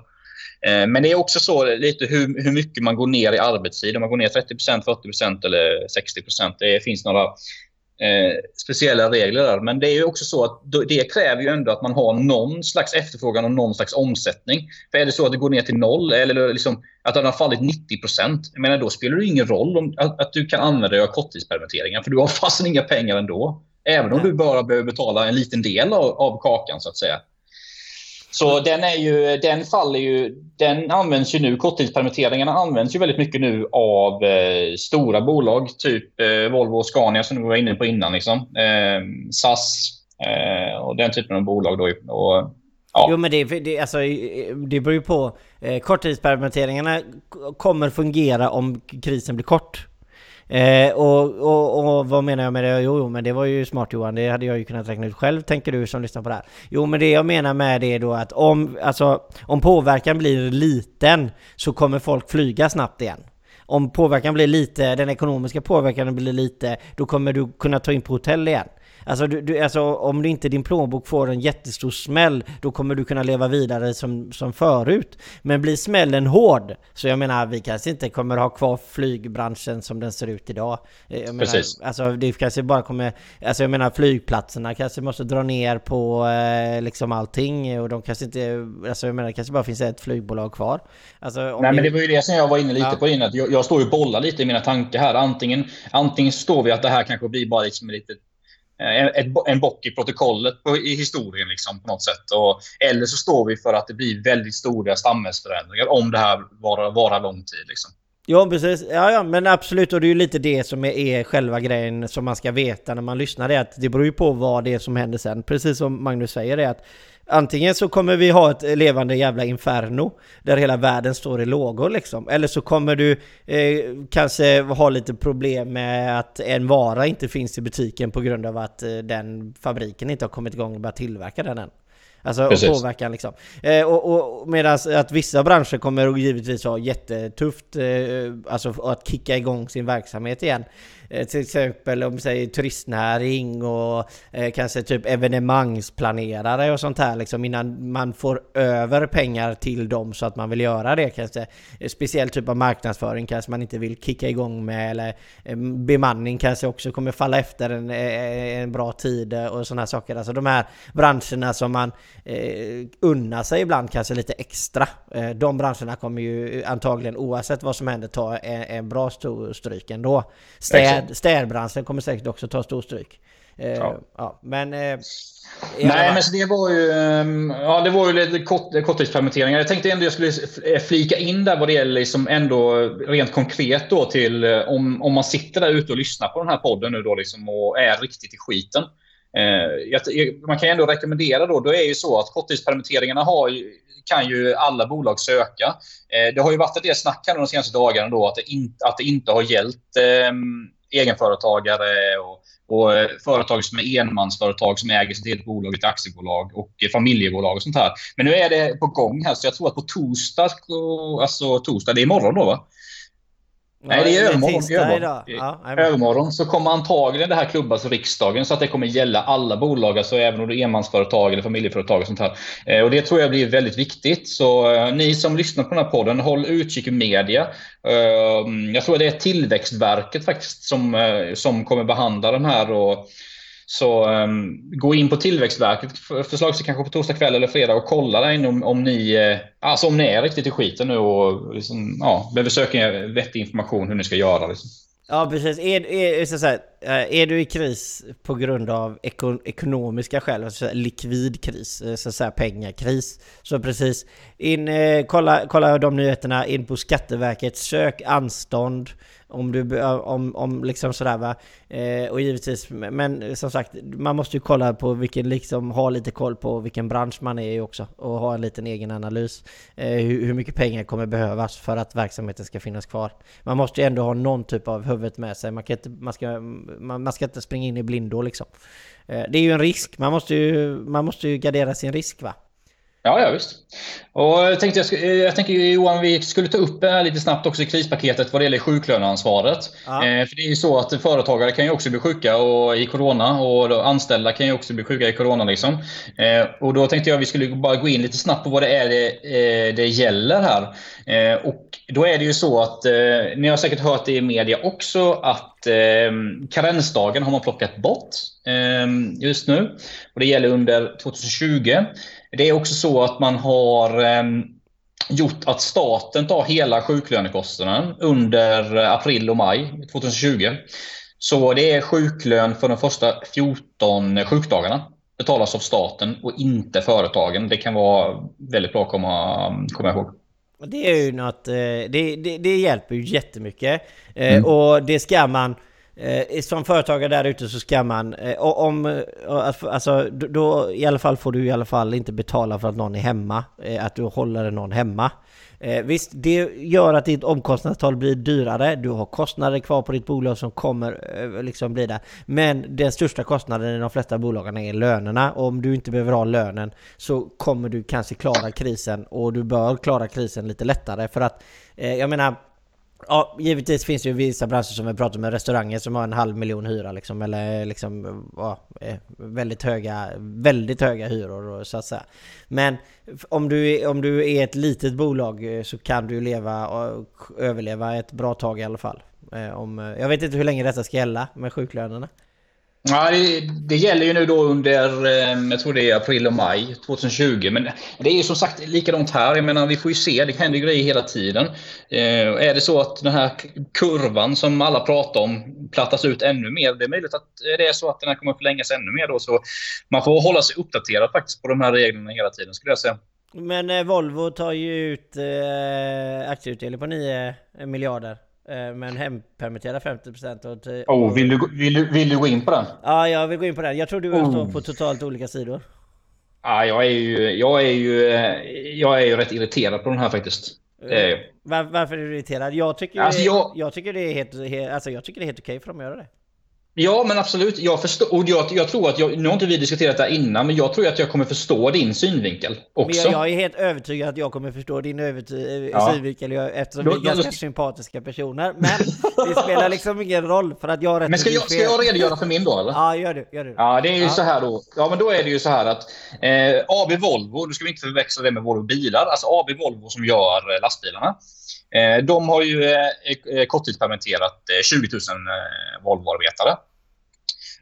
Eh, men det är också så lite hur, hur mycket man går ner i arbetstid. Om man går ner 30% 40% eller 60% Det finns några eh, speciella regler där. Men det är ju också så att det kräver ju ändå att man har någon slags efterfrågan och någon slags omsättning. För är det så att det går ner till noll eller liksom att den har fallit 90 jag menar då spelar det ingen roll om, att, att du kan använda dig av korttidspermitteringar för du har fast inga pengar ändå. Även om du bara behöver betala en liten del av, av kakan så att säga. Så den, är ju, den faller ju, den används ju nu, korttidspermitteringarna används ju väldigt mycket nu av eh, stora bolag, typ eh, Volvo och Scania som vi var inne på innan. Liksom. Eh, SAS eh, och den typen av bolag. Då, och, ja. Jo men det, det, alltså, det beror ju på. Eh, korttidspermitteringarna kommer fungera om krisen blir kort. Eh, och, och, och, vad menar jag med det? Jo, jo, men det var ju smart Johan. Det hade jag ju kunnat räkna ut själv, tänker du som lyssnar på det här. Jo, men det jag menar med det är då att om, alltså, om påverkan blir liten så kommer folk flyga snabbt igen. Om påverkan blir lite, den ekonomiska påverkan blir lite, då kommer du kunna ta in på hotell igen. Alltså, du, du, alltså om du inte din plånbok får en jättestor smäll, då kommer du kunna leva vidare som, som förut. Men blir smällen hård, så jag menar vi kanske inte kommer ha kvar flygbranschen som den ser ut idag. Eh, jag menar, Precis. Alltså det kanske bara kommer, alltså jag menar flygplatserna kanske måste dra ner på eh, liksom allting och de kanske inte, alltså jag menar det kanske bara finns ett flygbolag kvar. Alltså, Nej det... men det var ju det som jag var inne lite ja. på innan. Jag, jag står ju och bollar lite i mina tankar här. Antingen, antingen står vi att det här kanske blir bara liksom lite Eh, Eh, en bock i protokollet på, i historien liksom, på något sätt. Och, eller så står vi för att det blir väldigt stora samhällsförändringar om det här varar, varar lång tid. Liksom. Ja precis, ja, ja men absolut och det är ju lite det som är, är själva grejen som man ska veta när man lyssnar. Det, att det beror ju på vad det är som händer sen. Precis som Magnus säger det att Antingen så kommer vi ha ett levande jävla inferno där hela världen står i lågor liksom. Eller så kommer du eh, kanske ha lite problem med att en vara inte finns i butiken på grund av att eh, den fabriken inte har kommit igång och börjat tillverka den än. Alltså Precis. påverkan liksom. Eh, och, och medan att vissa branscher kommer givetvis ha jättetufft, eh, alltså att kicka igång sin verksamhet igen. Eh, till exempel om säger turistnäring och eh, kanske typ evenemangsplanerare och sånt här liksom innan man får över pengar till dem så att man vill göra det kanske. Eh, Speciell typ av marknadsföring kanske man inte vill kicka igång med eller eh, bemanning kanske också kommer falla efter en, eh, en bra tid och sådana här saker. Alltså de här branscherna som man eh, unnar sig ibland kanske lite extra. Eh, de branscherna kommer ju antagligen oavsett vad som händer ta en, en bra stor stryk ändå. Städ städ, städbranschen kommer säkert också ta stor stryk. Eh, ja. ja. men... Eh, Nej, men så det var ju, ehm, ja, det var ju lite kort, korttidspermitteringar. Jag tänkte ändå jag skulle eh, flika in där vad det gäller liksom ändå rent konkret då till eh, om, om man sitter där ute och lyssnar på den här podden nu då liksom och är riktigt i skiten. Eh, man kan ändå rekommendera då, då är ju så att korttidspermitteringarna har kan ju alla bolag söka. Eh, det har ju varit del snack här de senaste dagarna då att det, in, att det inte har gällt eh, egenföretagare och, och eh, företag som är enmansföretag som äger sitt eget bolag, ett aktiebolag och eh, familjebolag och sånt här. Men nu är det på gång här så jag tror att på torsdag, alltså torsdag, det är imorgon då va? Nej, det är övermorgon. övermorgon. Ja, övermorgon så kommer antagligen det här klubbas riksdagen så att det kommer gälla alla bolag, alltså även om du är enmansföretag eller familjeföretag och sånt här. Eh, och det tror jag blir väldigt viktigt. Så eh, ni som lyssnar på den här podden, håll utkik i media. Eh, jag tror det är Tillväxtverket faktiskt som, som kommer behandla den här och så um, gå in på Tillväxtverket förslagsvis kanske på torsdag kväll eller fredag och kolla där inne om, om, ni, eh, alltså om ni är riktigt i skiten nu och liksom, ja, behöver söka vettig information hur ni ska göra. Liksom. Ja precis, är, är, så här, Eh, är du i kris på grund av ekonomiska skäl, alltså likvid kris, eh, så att säga pengakris, så precis in, eh, kolla, kolla de nyheterna, in på Skatteverket, sök anstånd, om du, om, om liksom sådär va. Eh, och givetvis, men som sagt, man måste ju kolla på vilken, liksom ha lite koll på vilken bransch man är i också. Och ha en liten egen analys. Eh, hur, hur, mycket pengar kommer behövas för att verksamheten ska finnas kvar. Man måste ju ändå ha någon typ av huvudet med sig. Man, kan inte, man, ska, man, man ska inte springa in i blindo liksom. Eh, det är ju en risk, man måste ju, man måste ju gardera sin risk va. Ja, ja visst. Och jag, tänkte, jag, jag tänker Johan, vi skulle ta upp lite snabbt också i krispaketet vad det gäller sjuklöneansvaret. Ja. Eh, för det är ju så att företagare kan ju också bli sjuka och, i corona och anställda kan ju också bli sjuka i corona. Liksom. Eh, och då tänkte jag att vi skulle bara gå in lite snabbt på vad det är det, eh, det gäller här. Eh, och då är det ju så att, eh, ni har säkert hört det i media också, att eh, karensdagen har man plockat bort just nu. Och det gäller under 2020. Det är också så att man har ehm, gjort att staten tar hela sjuklönekostnaden under april och maj 2020. Så det är sjuklön för de första 14 sjukdagarna betalas av staten och inte företagen. Det kan vara väldigt bra att komma, komma ihåg. Det är ju något, eh, det, det, det hjälper ju jättemycket. Eh, mm. Och det ska man Eh, som företagare där ute så ska man, eh, om, eh, alltså då i alla fall får du i alla fall inte betala för att någon är hemma, eh, att du håller någon hemma. Eh, visst, det gör att ditt omkostnadstal blir dyrare, du har kostnader kvar på ditt bolag som kommer eh, liksom bli där. Men den största kostnaden i de flesta bolagen är lönerna. Och om du inte behöver ha lönen så kommer du kanske klara krisen och du bör klara krisen lite lättare för att eh, jag menar Ja, givetvis finns det ju vissa branscher som vi pratar med, restauranger som har en halv miljon hyra liksom, eller liksom, ja, eh, väldigt höga, väldigt höga hyror så att säga. Men om du, om du är ett litet bolag eh, så kan du leva och överleva ett bra tag i alla fall. Eh, om, jag vet inte hur länge detta ska gälla med sjuklönerna. Ja, det, det, gäller ju nu då under, eh, jag tror det är april och maj 2020. Men det är ju som sagt likadant här. Jag menar, vi får ju se, det händer grejer hela tiden. Eh, är det så att den här kurvan som alla pratar om plattas ut ännu mer, det är möjligt att det är så att den här kommer att förlängas ännu mer då. Så man får hålla sig uppdaterad faktiskt på de här reglerna hela tiden skulle jag säga. Men eh, Volvo tar ju ut eh, aktieutdelning på 9 miljarder. Eh, men hempermitterar 50% och... Oh, vill, du, vill, du, vill du gå in på den? Ja, jag vill gå in på den. Jag tror du oh. står på totalt olika sidor. Ja, jag är ju, jag är ju, jag är ju rätt irriterad på den här faktiskt. Var, varför är du irriterad? Jag tycker, alltså, jag, jag tycker det är helt, alltså jag tycker det är helt okej för dem att göra det. Ja, men absolut. Jag, förstår, och jag, jag tror att jag, nu har inte vi diskuterat det här innan, men jag tror att jag kommer förstå din synvinkel också. Men jag, jag är helt övertygad att jag kommer förstå din överty- ja. synvinkel eftersom då, vi är ganska då, sympatiska personer. Men [laughs] det spelar liksom ingen roll för att jag har rätt Men ska jag, ska jag redogöra för min då eller? Ja, gör det. Gör det. Ja, det är ju ja. så här då. Ja, men då är det ju så här att eh, AB Volvo, nu ska vi inte förväxla det med Volvo bilar, alltså AB Volvo som gör eh, lastbilarna. Eh, de har ju eh, eh, korttidspermitterat eh, 20 000 eh, Volvoarbetare.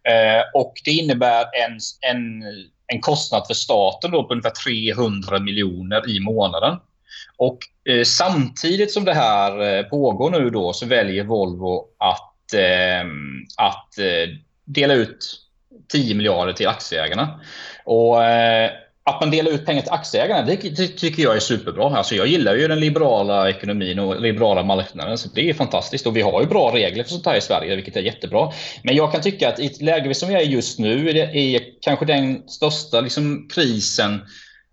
Eh, och det innebär en, en, en kostnad för staten då på ungefär 300 miljoner i månaden. Och samtidigt som det här pågår nu då så väljer Volvo att, att dela ut 10 miljarder till aktieägarna. Och att man delar ut pengar till aktieägarna, det, det, tycker jag är superbra. Alltså jag gillar ju den liberala ekonomin och liberala marknaden. Så det är fantastiskt. Och vi har ju bra regler för sånt här i Sverige, vilket är jättebra. Men jag kan tycka att i ett läge som vi är just nu, det är kanske den största liksom, krisen,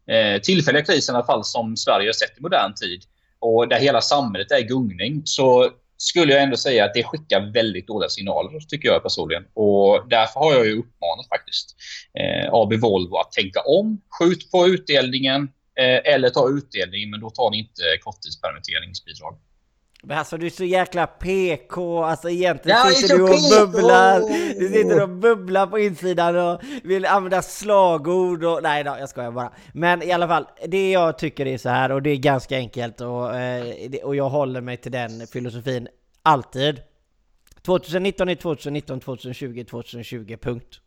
eh, tillfälliga krisen i alla fall, som Sverige har sett i modern tid. Och där hela samhället är i gungning. Så skulle jag ändå säga att det skickar väldigt dåliga signaler, tycker jag personligen. Och därför har jag ju uppmanat faktiskt eh, AB Volvo att tänka om. Skjut på utdelningen eh, eller ta utdelning, men då tar ni inte korttidspermitteringsbidrag. Men alltså du är så jäkla PK, alltså egentligen ja, sitter du och PK. bubblar. Du sitter och bubblar på insidan och vill använda slagord och... Nej då, jag skojar bara. Men i alla fall, det jag tycker är så här och det är ganska enkelt och, eh, och jag håller mig till den filosofin alltid. 2019 är 2019, 2020 2020, punkt.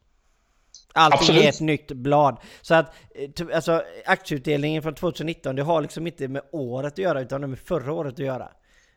Allting Absolut. är ett nytt blad. Så att eh, alltså, aktieutdelningen från 2019, det har liksom inte med året att göra utan med förra året att göra.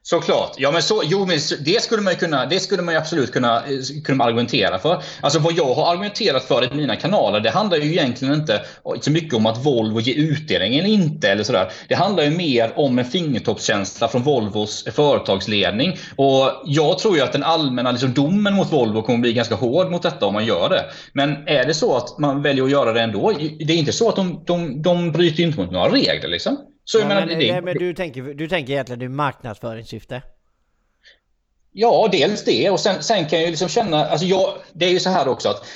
Såklart. Ja, men så, jo, men det skulle man kunna, det skulle man absolut kunna, eh, kunna argumentera för. Alltså vad jag har argumenterat för i mina kanaler, det handlar ju egentligen inte så mycket om att Volvo ger utdelning eller inte. Eller sådär. Det handlar ju mer om en fingertoppskänsla från Volvos företagsledning. Och jag tror ju att den allmänna liksom, domen mot Volvo kommer bli ganska hård mot detta om man gör det. Men är det så att man väljer att göra det ändå, det är inte så att de, de, de bryter inte mot några regler liksom. Så ja, menar, men, det, men du, tänker, du tänker egentligen är marknadsföringssyfte? Ja, dels det. Och sen, sen kan jag liksom känna... Alltså jag, det är ju så här också att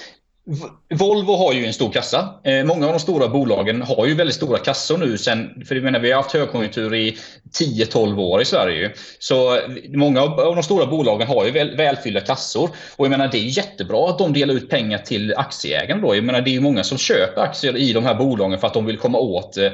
Volvo har ju en stor kassa. Eh, många av de stora bolagen har ju väldigt stora kassor nu. Sen, för jag menar, vi har haft högkonjunktur i 10-12 år i Sverige. Så eh, många av de stora bolagen har ju väl, välfyllda kassor. Och jag menar, det är jättebra att de delar ut pengar till aktieägarna. Då. Jag menar, det är ju många som köper aktier i de här bolagen för att de vill komma åt, eh,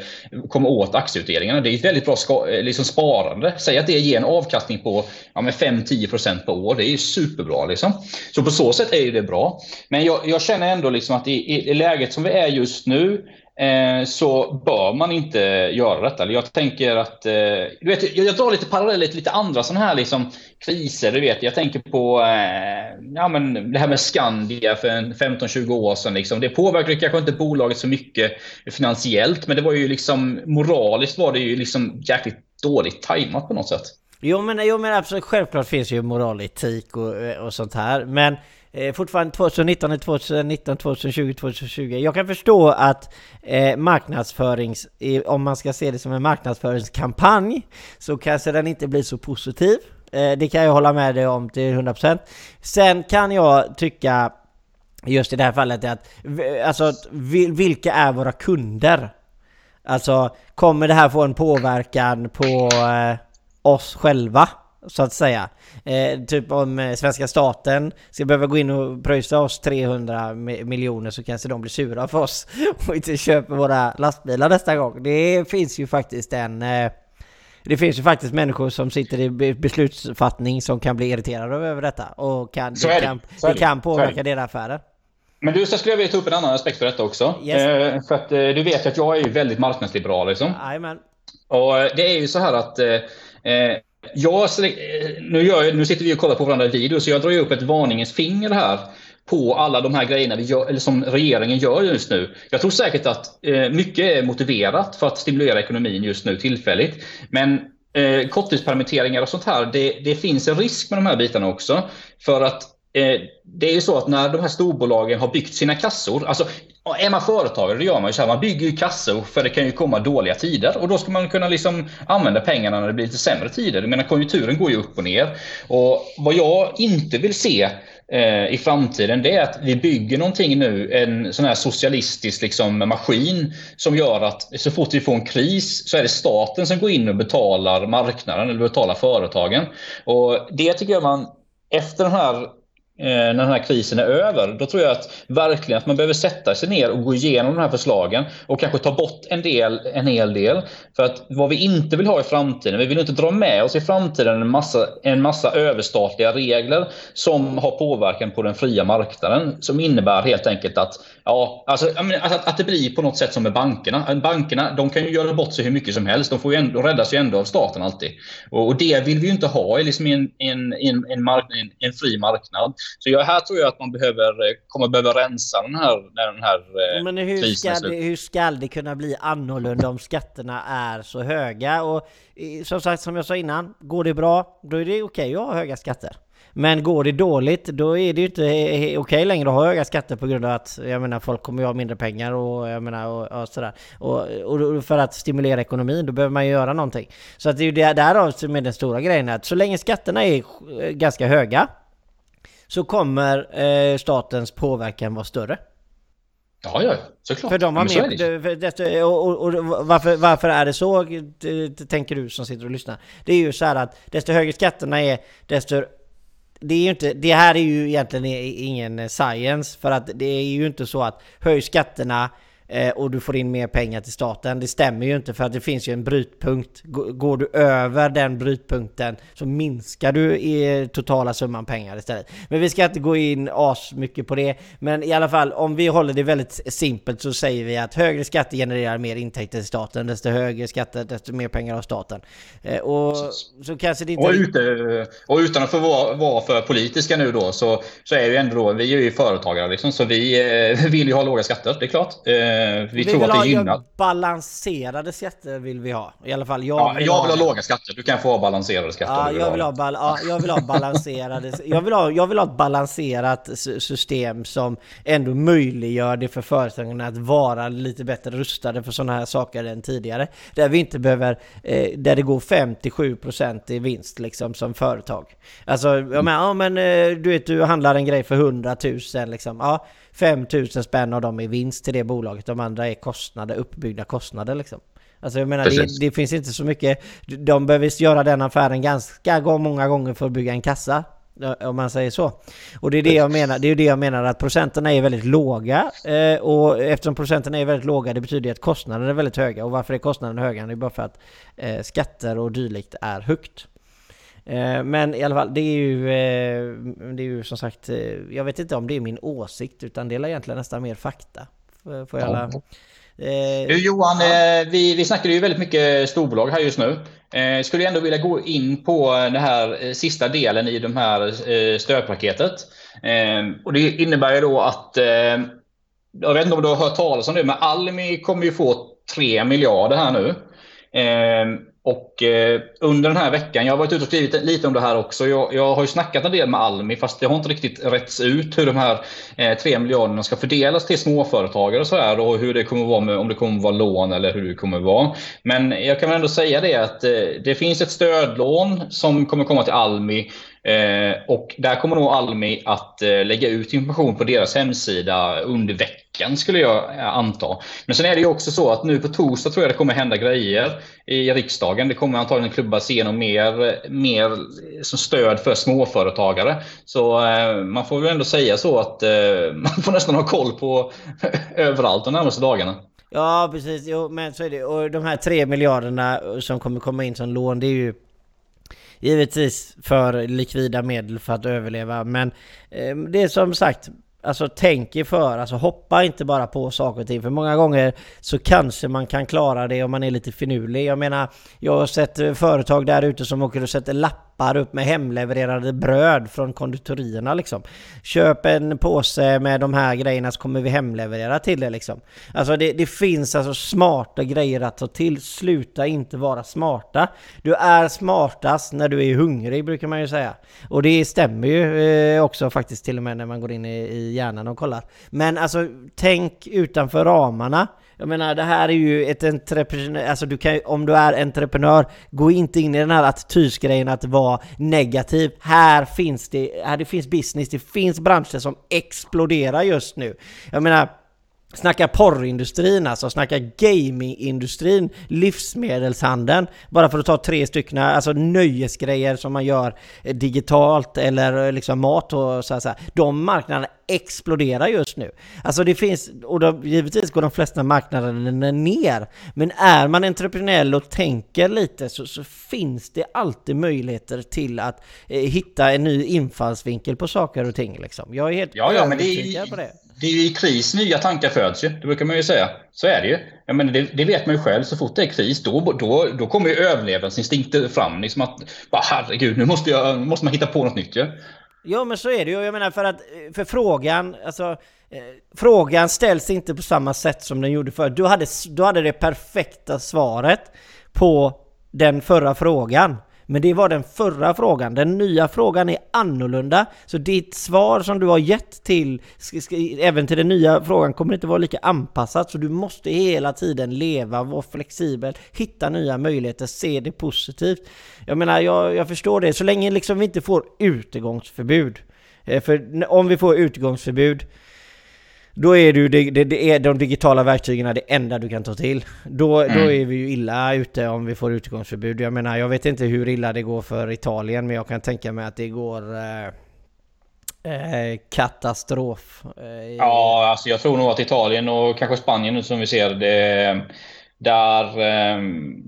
komma åt aktieutdelningarna. Det är ett väldigt bra ska, liksom sparande. Säg att det ger en avkastning på ja, 5-10% per år. Det är ju superbra. Liksom. Så på så sätt är det bra. Men jag, jag känner känner ändå liksom att i, i läget som vi är just nu eh, så bör man inte göra detta. Jag tänker att... Eh, du vet, jag, jag drar lite paralleller till lite andra sådana här liksom, kriser. Du vet, jag tänker på eh, ja, men det här med Skandia för 15-20 år sedan. Liksom. Det påverkade kanske inte bolaget så mycket finansiellt, men det var ju liksom moraliskt var det ju liksom jäkligt dåligt tajmat på något sätt. Jo men, jo, men absolut, självklart finns ju moraletik och, och sånt här. Men eh, fortfarande 2019, 2019, 2020, 2020. Jag kan förstå att eh, marknadsförings... Om man ska se det som en marknadsföringskampanj så kanske den inte blir så positiv. Eh, det kan jag hålla med dig om till 100%. Sen kan jag tycka just i det här fallet att alltså vilka är våra kunder? Alltså kommer det här få en påverkan på eh, oss själva? Så att säga. Eh, typ om eh, svenska staten ska behöva gå in och pröjsa oss 300 miljoner så kanske de blir sura för oss [laughs] och inte köper våra lastbilar nästa gång. Det finns ju faktiskt en... Eh, det finns ju faktiskt människor som sitter i beslutsfattning som kan bli irriterade över detta och kan, det, det, kan, det, det kan påverka deras affärer. Men du, så skulle jag vilja ta upp en annan aspekt för detta också. Yes. Eh, för att eh, du vet att jag är ju väldigt marknadsliberal liksom. Amen. Och eh, det är ju så här att jag, eh, nu, gör, nu sitter vi och kollar på varandra i video, så jag drar ju upp ett varningens finger här på alla de här grejerna vi gör, eller som regeringen gör just nu. Jag tror säkert att eh, mycket är motiverat för att stimulera ekonomin just nu tillfälligt. Men eh, korttidspermitteringar och sånt här, det, det finns en risk med de här bitarna också. För att Eh, det är ju så att när de här storbolagen har byggt sina kassor, alltså är man företagare, då gör man ju så här, man bygger ju kassor för det kan ju komma dåliga tider och då ska man kunna liksom använda pengarna när det blir lite sämre tider. Jag menar konjunkturen går ju upp och ner. Och vad jag inte vill se eh, i framtiden det är att vi bygger någonting nu, en sån här socialistisk liksom, maskin som gör att så fort vi får en kris så är det staten som går in och betalar marknaden eller betalar företagen. Och det tycker jag man efter den här Eh, när den här krisen är över. Då tror jag att verkligen att man behöver sätta sig ner och gå igenom de här förslagen och kanske ta bort en, del, en hel del. För att vad vi inte vill ha i framtiden, vi vill inte dra med oss i framtiden en massa, en massa överstatliga regler som har påverkan på den fria marknaden. Som innebär helt enkelt att, ja, alltså, att, att det blir på något sätt som med bankerna. Bankerna de kan ju göra bort sig hur mycket som helst. De får ju ändå, räddas ju ändå av staten alltid. Och, och det vill vi ju inte ha i liksom en, en, en, en, mark, en, en fri marknad. Så jag, här tror jag att man behöver, eh, kommer behöva rensa den här, när den här eh, Men hur ska, det, hur ska det kunna bli annorlunda om skatterna är så höga? Och som sagt, som jag sa innan, går det bra, då är det okej okay att ha höga skatter. Men går det dåligt, då är det ju inte okej okay längre att ha höga skatter på grund av att jag menar, folk kommer ju ha mindre pengar och jag menar och, och sådär. Och, och, för att stimulera ekonomin, då behöver man ju göra någonting. Så att det är ju det därav som är den stora grejen, att så länge skatterna är ganska höga så kommer eh, statens påverkan vara större. Ja, ja, såklart. För de har mer, och, och, och, varför, varför är det så, tänker du som sitter och lyssnar? Det är ju så här att desto högre skatterna är, desto det, är ju inte, det här är ju egentligen ingen science för att det är ju inte så att höj skatterna och du får in mer pengar till staten. Det stämmer ju inte för att det finns ju en brytpunkt. Går du över den brytpunkten så minskar du i totala summan pengar istället. Men vi ska inte gå in as mycket på det. Men i alla fall, om vi håller det väldigt simpelt så säger vi att högre skatter genererar mer intäkter till staten. Desto högre skatter, desto mer pengar har staten. Eh, och så kanske det inte... Och, ute, och utan att få vara, vara för politiska nu då så, så är ju ändå då, vi är ju företagare liksom, så vi eh, [laughs] vill ju ha låga skatter, det är klart. Eh, vi, vi tror att det gynnar. Balanserade skatter vill vi ha. I alla fall jag ja, vill jag vill ha, ha låga skatter. Du kan få ha balanserade skatter. Ja, jag vill ha, bal ja, jag vill ha balanserade... [laughs] jag, vill ha, jag vill ha ett balanserat system som ändå möjliggör det för företagen att vara lite bättre rustade för sådana här saker än tidigare. Där vi inte behöver... Eh, där det går 57% i vinst liksom som företag. Alltså, jag menar, ja men eh, du vet du handlar en grej för 100 000 liksom. Ja, 5000 spänn av dem är vinst till det bolaget. De andra är kostnader, uppbyggda kostnader liksom. Alltså jag menar, det, det, finns inte så mycket... De behöver göra den affären ganska många gånger för att bygga en kassa. Om man säger så. Och det är det jag menar, det är det jag menar att procenterna är väldigt låga. Eh, och eftersom procenterna är väldigt låga, det betyder att kostnaderna är väldigt höga. Och varför är kostnaderna höga? Det är bara för att eh, skatter och dylikt är högt. Eh, men i alla fall, det är ju, eh, det är ju som sagt, eh, jag vet inte om det är min åsikt, utan det är egentligen nästan mer fakta. Får jag alla, Eh, du Johan, ja. eh, vi, vi snackade ju väldigt mycket storbolag här just nu. Eh, skulle ändå vilja gå in på den här sista delen i de här eh, stödpaketet. Eh, och det innebär ju då att, eh, jag vet inte om du har hört talas om det, men Almi kommer ju få 3 miljarder här nu. Och eh, under den här veckan, jag har varit ute och skrivit lite om det här också. Jag, jag har ju snackat en del med Almi fast det har inte riktigt rätts ut hur de här eh, 3 miljarderna ska fördelas till småföretagare och så här och hur det kommer vara med, om det kommer vara lån eller hur det kommer vara. Men jag kan väl ändå säga det att eh, det finns ett stödlån som kommer komma till Almi Eh, och där kommer nog Almi att eh, lägga ut information på deras hemsida under veckan skulle jag eh, anta. Men sen är det ju också så att nu på torsdag tror jag det kommer hända grejer i riksdagen. Det kommer antagligen klubbas igenom mer, mer som stöd för småföretagare. Så eh, man får väl ändå säga så att eh, [laughs] man får nästan ha koll på [laughs] överallt de närmaste dagarna. Ja precis, jo, men så är det. Och de här tre miljarderna som kommer komma in som lån, det är ju Givetvis för likvida medel för att överleva men eh, det är som sagt Alltså tänk er för, alltså hoppa inte bara på saker och ting. För många gånger så kanske man kan klara det om man är lite finurlig. Jag menar, jag har sett företag där ute som åker och sätter lappar upp med hemlevererade bröd från konditorierna liksom. Köp en påse med de här grejerna så kommer vi hemleverera till det liksom. Alltså det, det finns alltså smarta grejer att ta till. Sluta inte vara smarta. Du är smartast när du är hungrig brukar man ju säga. Och det stämmer ju eh, också faktiskt till och med när man går in i, i hjärnan och kollar. Men alltså, tänk utanför ramarna. Jag menar, det här är ju ett entreprenör... Alltså, du kan, om du är entreprenör, gå inte in i den här attitydsgrejen att vara negativ. Här finns det, här det finns business, det finns branscher som exploderar just nu. Jag menar, Snacka porrindustrin alltså, snacka gamingindustrin, livsmedelshandeln. Bara för att ta tre stycken, alltså nöjesgrejer som man gör digitalt eller liksom mat och så här, så här. De marknaderna exploderar just nu. Alltså det finns, och då, givetvis går de flesta marknaderna ner. Men är man entreprenöriell och tänker lite så, så, finns det alltid möjligheter till att eh, hitta en ny infallsvinkel på saker och ting liksom. Jag är helt ja, ja, men det är, på det det är ju i kris nya tankar föds ju. Det brukar man ju säga. Så är det ju. Jag menar, det, det, vet man ju själv. Så fort det är kris, då, då, då kommer ju överlevnadsinstinkter fram. Liksom att, bara, herregud, nu måste, jag, måste man hitta på något nytt ju. Ja. men så är det ju. Jag menar för att, för frågan, alltså eh, Frågan ställs inte på samma sätt som den gjorde förr. Du hade, du hade det perfekta svaret på den förra frågan. Men det var den förra frågan. Den nya frågan är annorlunda. Så ditt svar som du har gett till, även till den nya frågan, kommer inte vara lika anpassat. Så du måste hela tiden leva, vara flexibel, hitta nya möjligheter, se det positivt. Jag menar, jag, jag förstår det. Så länge liksom vi inte får utegångsförbud. Eh, för om vi får utegångsförbud då är du, det, det, det, är de digitala verktygen det enda du kan ta till. Då, mm. då är vi ju illa ute om vi får utgångsförbud. Jag menar, jag vet inte hur illa det går för Italien, men jag kan tänka mig att det går... Eh, Eh, katastrof. Eh, ja, alltså jag tror nog att Italien och kanske Spanien nu som vi ser det där eh,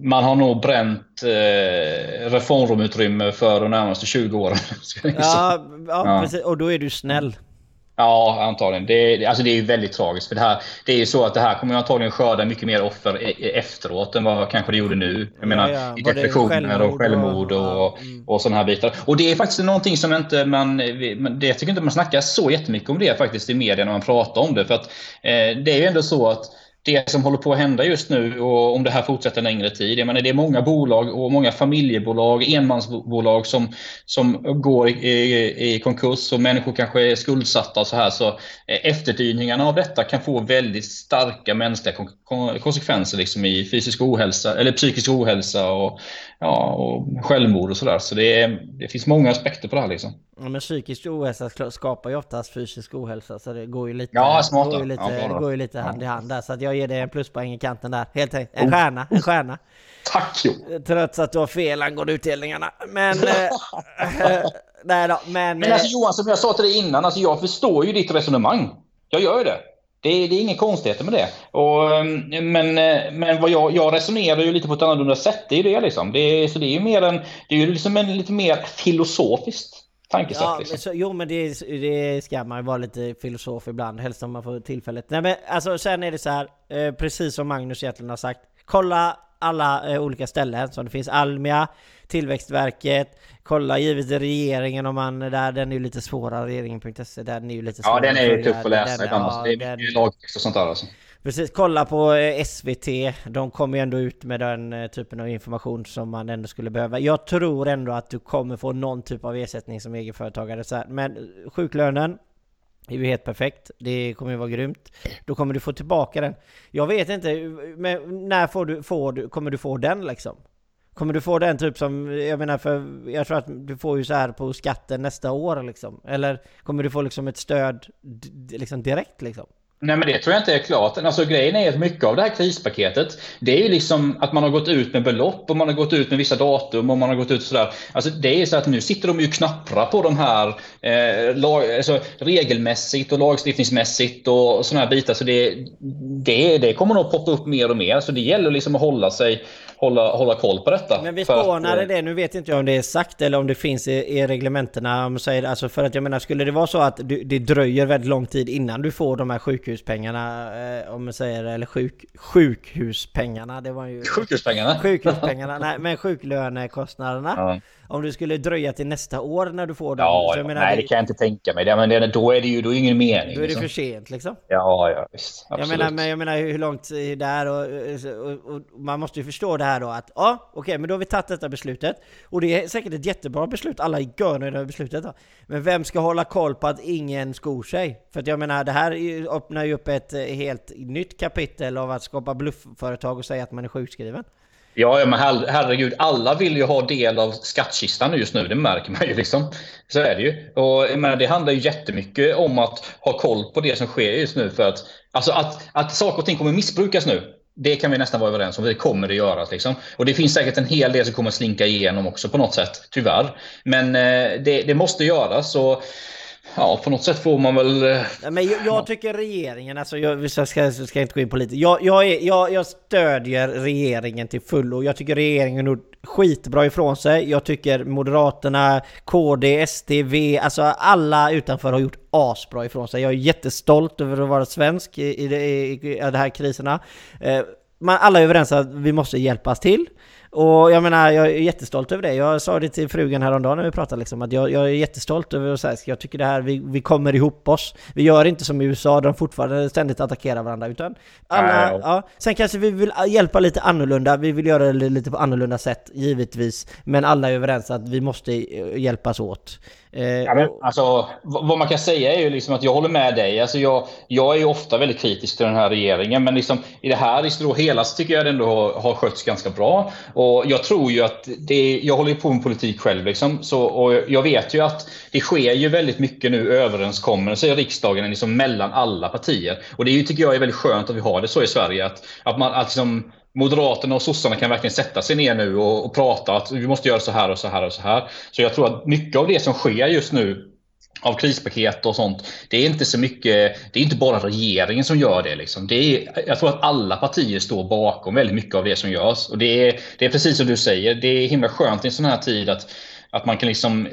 man har nog bränt reformrumutrymme för de närmaste 20 åren. [laughs] ja, ja, ja. Och då är du snäll. Ja, antagligen. Det, alltså det är ju väldigt tragiskt. För det, här, det är ju så att det här kommer antagligen skörda mycket mer offer e, e, efteråt än vad kanske det gjorde nu. Jag menar, ja, ja. depressioner och självmord och, och, mm. och sådana här bitar. Och det är faktiskt någonting som inte man... Det, jag tycker inte man snackar så jättemycket om det faktiskt i media när man pratar om det. För att eh, det är ju ändå så att det som håller på att hända just nu och om det här fortsätter längre tid. Jag menar, det är många bolag och många familjebolag, enmansbolag som, som går i, i, i konkurs och människor kanske är skuldsatta och så här. Så eh, efterdyningarna av detta kan få väldigt starka mänskliga konsekvenser liksom i fysisk ohälsa eller psykisk ohälsa och, ja, och självmord och sådär. Så det, är, det finns många aspekter på det här liksom. Ja, men psykisk ohälsa skapar ju oftast fysisk ohälsa så det går ju lite, ja, går ju lite, ja, det går ju lite hand i hand där. Så att jag ger dig en pluspoäng i kanten där. Helt enkelt. En oh. stjärna, en stjärna. Tack Jo! Trots att du har fel angående utdelningarna. Men... [laughs] eh, nej då, men... Men alltså eh, Johan, som jag sa till dig innan, alltså jag förstår ju ditt resonemang. Jag gör ju det. Det är, det är inga konstigheter med det. Och, ehm, men eh, men vad jag, jag resonerar ju lite på ett annorlunda sätt. Det är ju det liksom. Det så det är ju mer en, det är ju liksom en lite mer filosofiskt tankesätt. Ja, liksom. så, jo men det, det ska man ju vara lite filosof ibland, helst om man får tillfället. Nej men alltså sen är det så här, eh, precis som Magnus egentligen har sagt. Kolla alla eh, olika ställen som det finns. Almia, Tillväxtverket, kolla givetvis regeringen om man där, den är ju lite svårare, regeringen.se, den är ju lite svårare. Ja den är ju tuff att läsa ibland, ja, det är mycket lagtext och sånt där alltså. Precis, kolla på eh, SVT. De kommer ju ändå ut med den eh, typen av information som man ändå skulle behöva. Jag tror ändå att du kommer få någon typ av ersättning som egenföretagare. Men eh, sjuklönen är ju helt perfekt. Det kommer ju vara grymt. Då kommer du få tillbaka den. Jag vet inte, men när får du, får du, kommer du få den liksom? Kommer du få den typ som, jag menar för, jag tror att du får ju så här på skatten nästa år liksom? Eller kommer du få liksom ett stöd liksom direkt liksom? Nej men det tror jag inte är klart. Alltså grejen är att mycket av det här krispaketet det är ju liksom att man har gått ut med belopp och man har gått ut med vissa datum och man har gått ut sådär. Alltså det är så att nu sitter de ju knappra på de här eh, lag, alltså, regelmässigt och lagstiftningsmässigt och sådana här bitar. Så det, det, det kommer nog poppa upp mer och mer. Så det gäller liksom att hålla sig hålla, hålla koll på detta. Men vi spånade det, nu vet inte jag om det är sagt eller om det finns i, i reglementena. Alltså för att jag menar, skulle det vara så att du, det dröjer väldigt lång tid innan du får de här sjukhuspengarna, eh, om man säger, eller sjuk, sjukhuspengarna, det var ju... Sjukhuspengarna? Sjukhuspengarna, nej men sjuklönekostnaderna. Ja om det skulle dröja till nästa år när du får den. Ja, ja. Menar, nej det kan jag inte tänka mig. Det, men det, då är det ju då är ingen mening. Då är det liksom. för sent liksom. Ja, ja visst. Absolut. Jag menar, men jag menar hur långt där och, och, och, man måste ju förstå det här då att ja, okej, okay, men då har vi tagit detta beslutet och det är säkert ett jättebra beslut. Alla är görnöjda över beslutet då. Men vem ska hålla koll på att ingen skor sig? För att jag menar, det här öppnar ju upp ett helt nytt kapitel av att skapa bluffföretag och säga att man är sjukskriven. Ja, men her herregud, alla vill ju ha del av skattkistan just nu. Det märker man ju. liksom. Så är det ju. Och, men det handlar ju jättemycket om att ha koll på det som sker just nu. För att, alltså att, att saker och ting kommer missbrukas nu. Det kan vi nästan vara överens om. Det kommer det göras. Liksom. Och det finns säkert en hel del som kommer slinka igenom också på något sätt. Tyvärr. Men eh, det, det måste göras. Och, Ja, på något sätt får man väl... Eh, men jag, jag tycker regeringen, alltså jag ska, ska, ska inte gå in på lite. Jag, jag, är, jag, jag stödjer regeringen till fullo. Jag tycker regeringen är skitbra ifrån sig. Jag tycker Moderaterna, KD, SD, V, alltså alla utanför har gjort asbra ifrån sig. Jag är jättestolt över att vara svensk i, i, i, i de här kriserna. Eh, man, alla är överens att vi måste hjälpas till. Och jag menar, jag är jättestolt över det. Jag sa det till frugan häromdagen när vi pratade liksom, att jag, jag är jättestolt över att säga, jag tycker det här, vi, vi kommer ihop oss. Vi gör inte som i USA, de fortfarande ständigt attackerar varandra, utan alla, ja, ja. Sen kanske vi vill hjälpa lite annorlunda, vi vill göra det lite på annorlunda sätt, givetvis. Men alla är överens att vi måste hjälpas åt. Eh, ja, men, alltså, vad man kan säga är ju liksom att jag håller med dig. Alltså, jag, jag är ofta väldigt kritisk till den här regeringen. Men liksom, i det här i hela så tycker jag det ändå har, har skötts ganska bra. Och jag tror ju att det, jag håller på med politik själv. Liksom, så, och jag vet ju att det sker ju väldigt mycket nu överenskommelser i riksdagen liksom, mellan alla partier. Och det är ju, tycker jag är väldigt skönt att vi har det så i Sverige. Att, att, man, att liksom, Moderaterna och sossarna kan verkligen sätta sig ner nu och, och, prata att vi måste göra så här och så här och så här. Så jag tror att mycket av det som sker just nu av krispaket och sånt. Det är inte så mycket. Det är inte bara regeringen som gör det. Liksom. Det är, jag tror att alla partier står bakom väldigt mycket av det som görs. Och det är, det är precis som du säger. Det är himla skönt i en sån här tid att att man kan liksom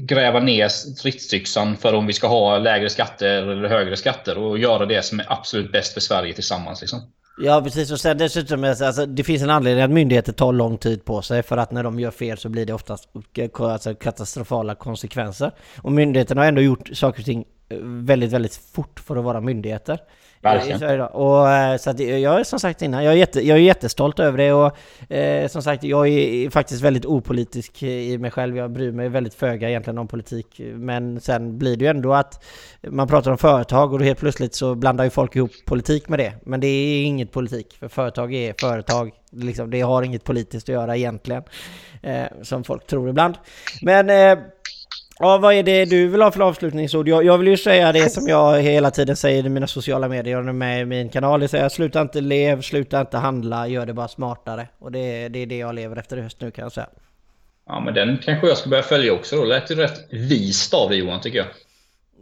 gräva ner stridsyxan för om vi ska ha lägre skatter eller högre skatter och göra det som är absolut bäst för Sverige tillsammans. Liksom. Ja precis och sen dessutom alltså, alltså, det finns en anledning att myndigheter tar lång tid på sig för att när de gör fel så blir det oftast eh, alltså, katastrofala konsekvenser. Och myndigheterna har ändå gjort saker och ting eh, väldigt, väldigt fort för att vara myndigheter. Verkligen. Och, eh, så att jag är som sagt innan, jag är, jätte, jag är jättestolt över det och eh, som sagt jag är faktiskt väldigt opolitisk i mig själv. Jag bryr mig väldigt föga egentligen om politik. Men sen blir det ju ändå att man pratar om företag och då helt plötsligt så blandar ju folk ihop politik med det. Men det är inget politik, för företag är företag. Liksom, det har inget politiskt att göra egentligen. Eh, som folk tror ibland. Men eh, Ja, vad är det du vill ha för avslutningsord? Jag, jag vill ju säga det som jag hela tiden säger i mina sociala medier och med i min kanal. Det säger sluta inte lev, sluta inte handla, gör det bara smartare. Och det, det är det jag lever efter just nu kan jag säga. Ja, men den kanske jag ska börja följa också då. Lät ju rätt vist av dig Johan, tycker jag.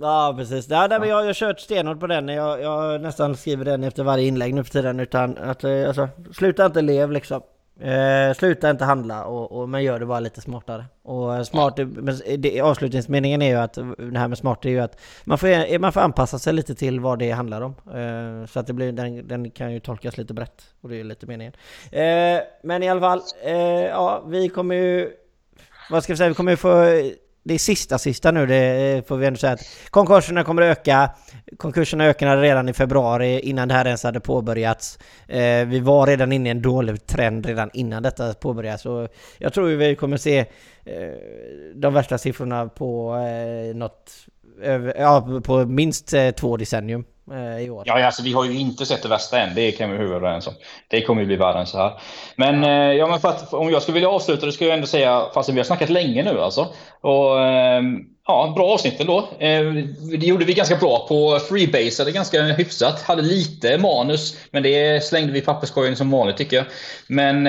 Ja precis, ja, nej, men jag, har kört stenhårt på den. Jag, jag nästan skriver den efter varje inlägg nu för tiden. Utan att, eh, alltså, sluta inte lev liksom. Eh, sluta inte handla, och, och, men gör det bara lite smartare. Och smart, men det, avslutningsmeningen är ju att, det här med smart är ju att man får, man får anpassa sig lite till vad det handlar om. Eh, så att det blir, den, den, kan ju tolkas lite brett, och det är lite meningen. Eh, men i alla fall, eh, ja vi kommer ju, vad ska vi säga, vi kommer ju få det är sista sista nu, det får vi ändå säga att konkurserna kommer att öka. Konkurserna ökade redan i februari innan det här ens hade påbörjats. Eh, vi var redan inne i en dålig trend redan innan detta påbörjades. Så jag tror vi kommer se eh, de värsta siffrorna på eh, något, ja, på minst två decennium. Eh, i år. Ja, alltså, vi har ju inte sett det värsta än. Det kan vi vara överens om. Det kommer ju bli värre än så här. Men, ja. Eh, ja, men för att, om jag skulle vilja avsluta, det skulle jag ändå säga, fast vi har snackat länge nu alltså. Och, ehm, ja, bra avsnitt ändå. Eh, det gjorde vi ganska bra på Freebase, det ganska hyfsat. Hade lite manus, men det slängde vi i papperskorgen som vanligt tycker jag. Men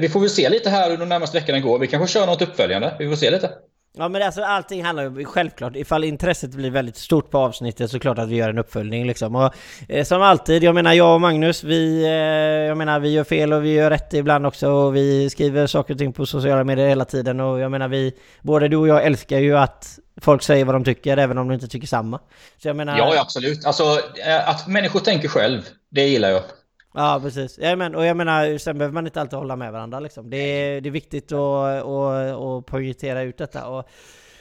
vi får väl se lite här under de närmaste veckorna går. Vi kanske kör något uppföljande. Vi får se lite. Ja men alltså allting handlar ju självklart, ifall intresset blir väldigt stort på avsnittet så klart att vi gör en uppföljning liksom. Och eh, som alltid, jag menar jag och Magnus, vi, eh, jag menar vi gör fel och vi gör rätt ibland också och vi skriver saker och ting på sociala medier hela tiden och jag menar vi, både du och jag älskar ju att folk säger vad de tycker även om de inte tycker samma. Så jag menar... Ja, absolut. Alltså eh, att människor tänker själv, det gillar jag. Ja precis, ja, men, och jag menar sen behöver man inte alltid hålla med varandra liksom. Det är, det är viktigt att, att, att poängtera ut detta. Och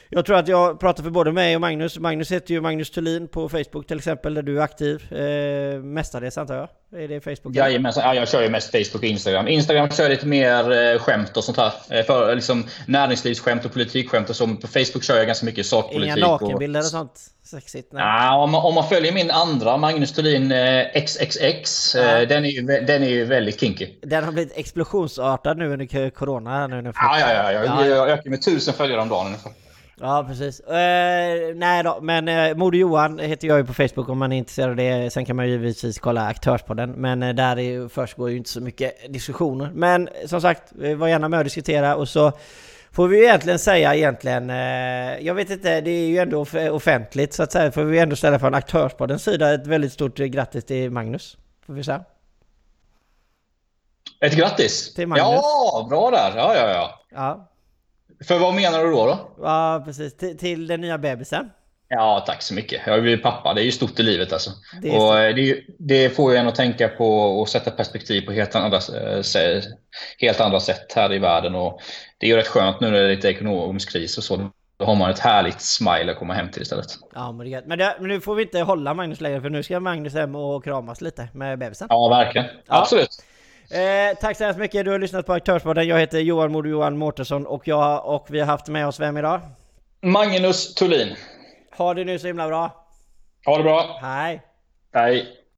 jag tror att jag pratar för både mig och Magnus. Magnus heter ju Magnus Thulin på Facebook till exempel, där du är aktiv. Eh, mestadels antar jag? Är det Facebook? Jajamensan, ja, jag kör ju mest Facebook och Instagram. Instagram kör jag lite mer eh, skämt och sånt här. Eh, för, liksom, näringslivsskämt och politikskämt och så. På Facebook kör jag ganska mycket sakpolitik. Inga nakenbilder och, och sånt? Sexigt? Nej. Ja, om, man, om man följer min andra, Magnus Thulin eh, XXX, eh, ja. den, är ju, den är ju väldigt kinky. Den har blivit explosionsartad nu under corona. Nu, nu ja, ja, ja, ja. Jag, jag ökar med tusen följare om dagen ungefär. Ja precis. Eh, nej då, men eh, Moder Johan heter jag ju på Facebook om man är intresserad av det. Sen kan man ju givetvis kolla Aktörspodden. Men eh, där är, försiggår ju inte så mycket diskussioner. Men som sagt, var gärna med och diskutera och så får vi ju egentligen säga egentligen, eh, jag vet inte, det är ju ändå offentligt så att säga. Får vi ändå ställa från Aktörspoddens sida ett väldigt stort grattis till Magnus. Får vi säga. Ett grattis? Till Magnus. Ja, bra där. Ja, ja, ja. ja. För vad menar du då? då? Ja, precis. T till den nya bebisen. Ja, tack så mycket. Jag har blivit pappa. Det är ju stort i livet alltså. Det, och det, det, får ju en att tänka på och sätta perspektiv på helt andra, eh, helt andra sätt här i världen. Och det är ju rätt skönt nu när det är lite ekonomisk kris och så. Då har man ett härligt smile att komma hem till istället. Ja, men, det, men, det, men nu får vi inte hålla Magnus längre för nu ska Magnus hem och kramas lite med bebisen. Ja, verkligen. Ja. Absolut. Eh, tack så hemskt mycket, du har lyssnat på Aktörspodden. Jag heter Johan Modo Johan Mårtensson och, jag, och vi har haft med oss vem idag? Magnus Thulin. Ha det nu så himla bra. Ha det bra. Hej. Hej.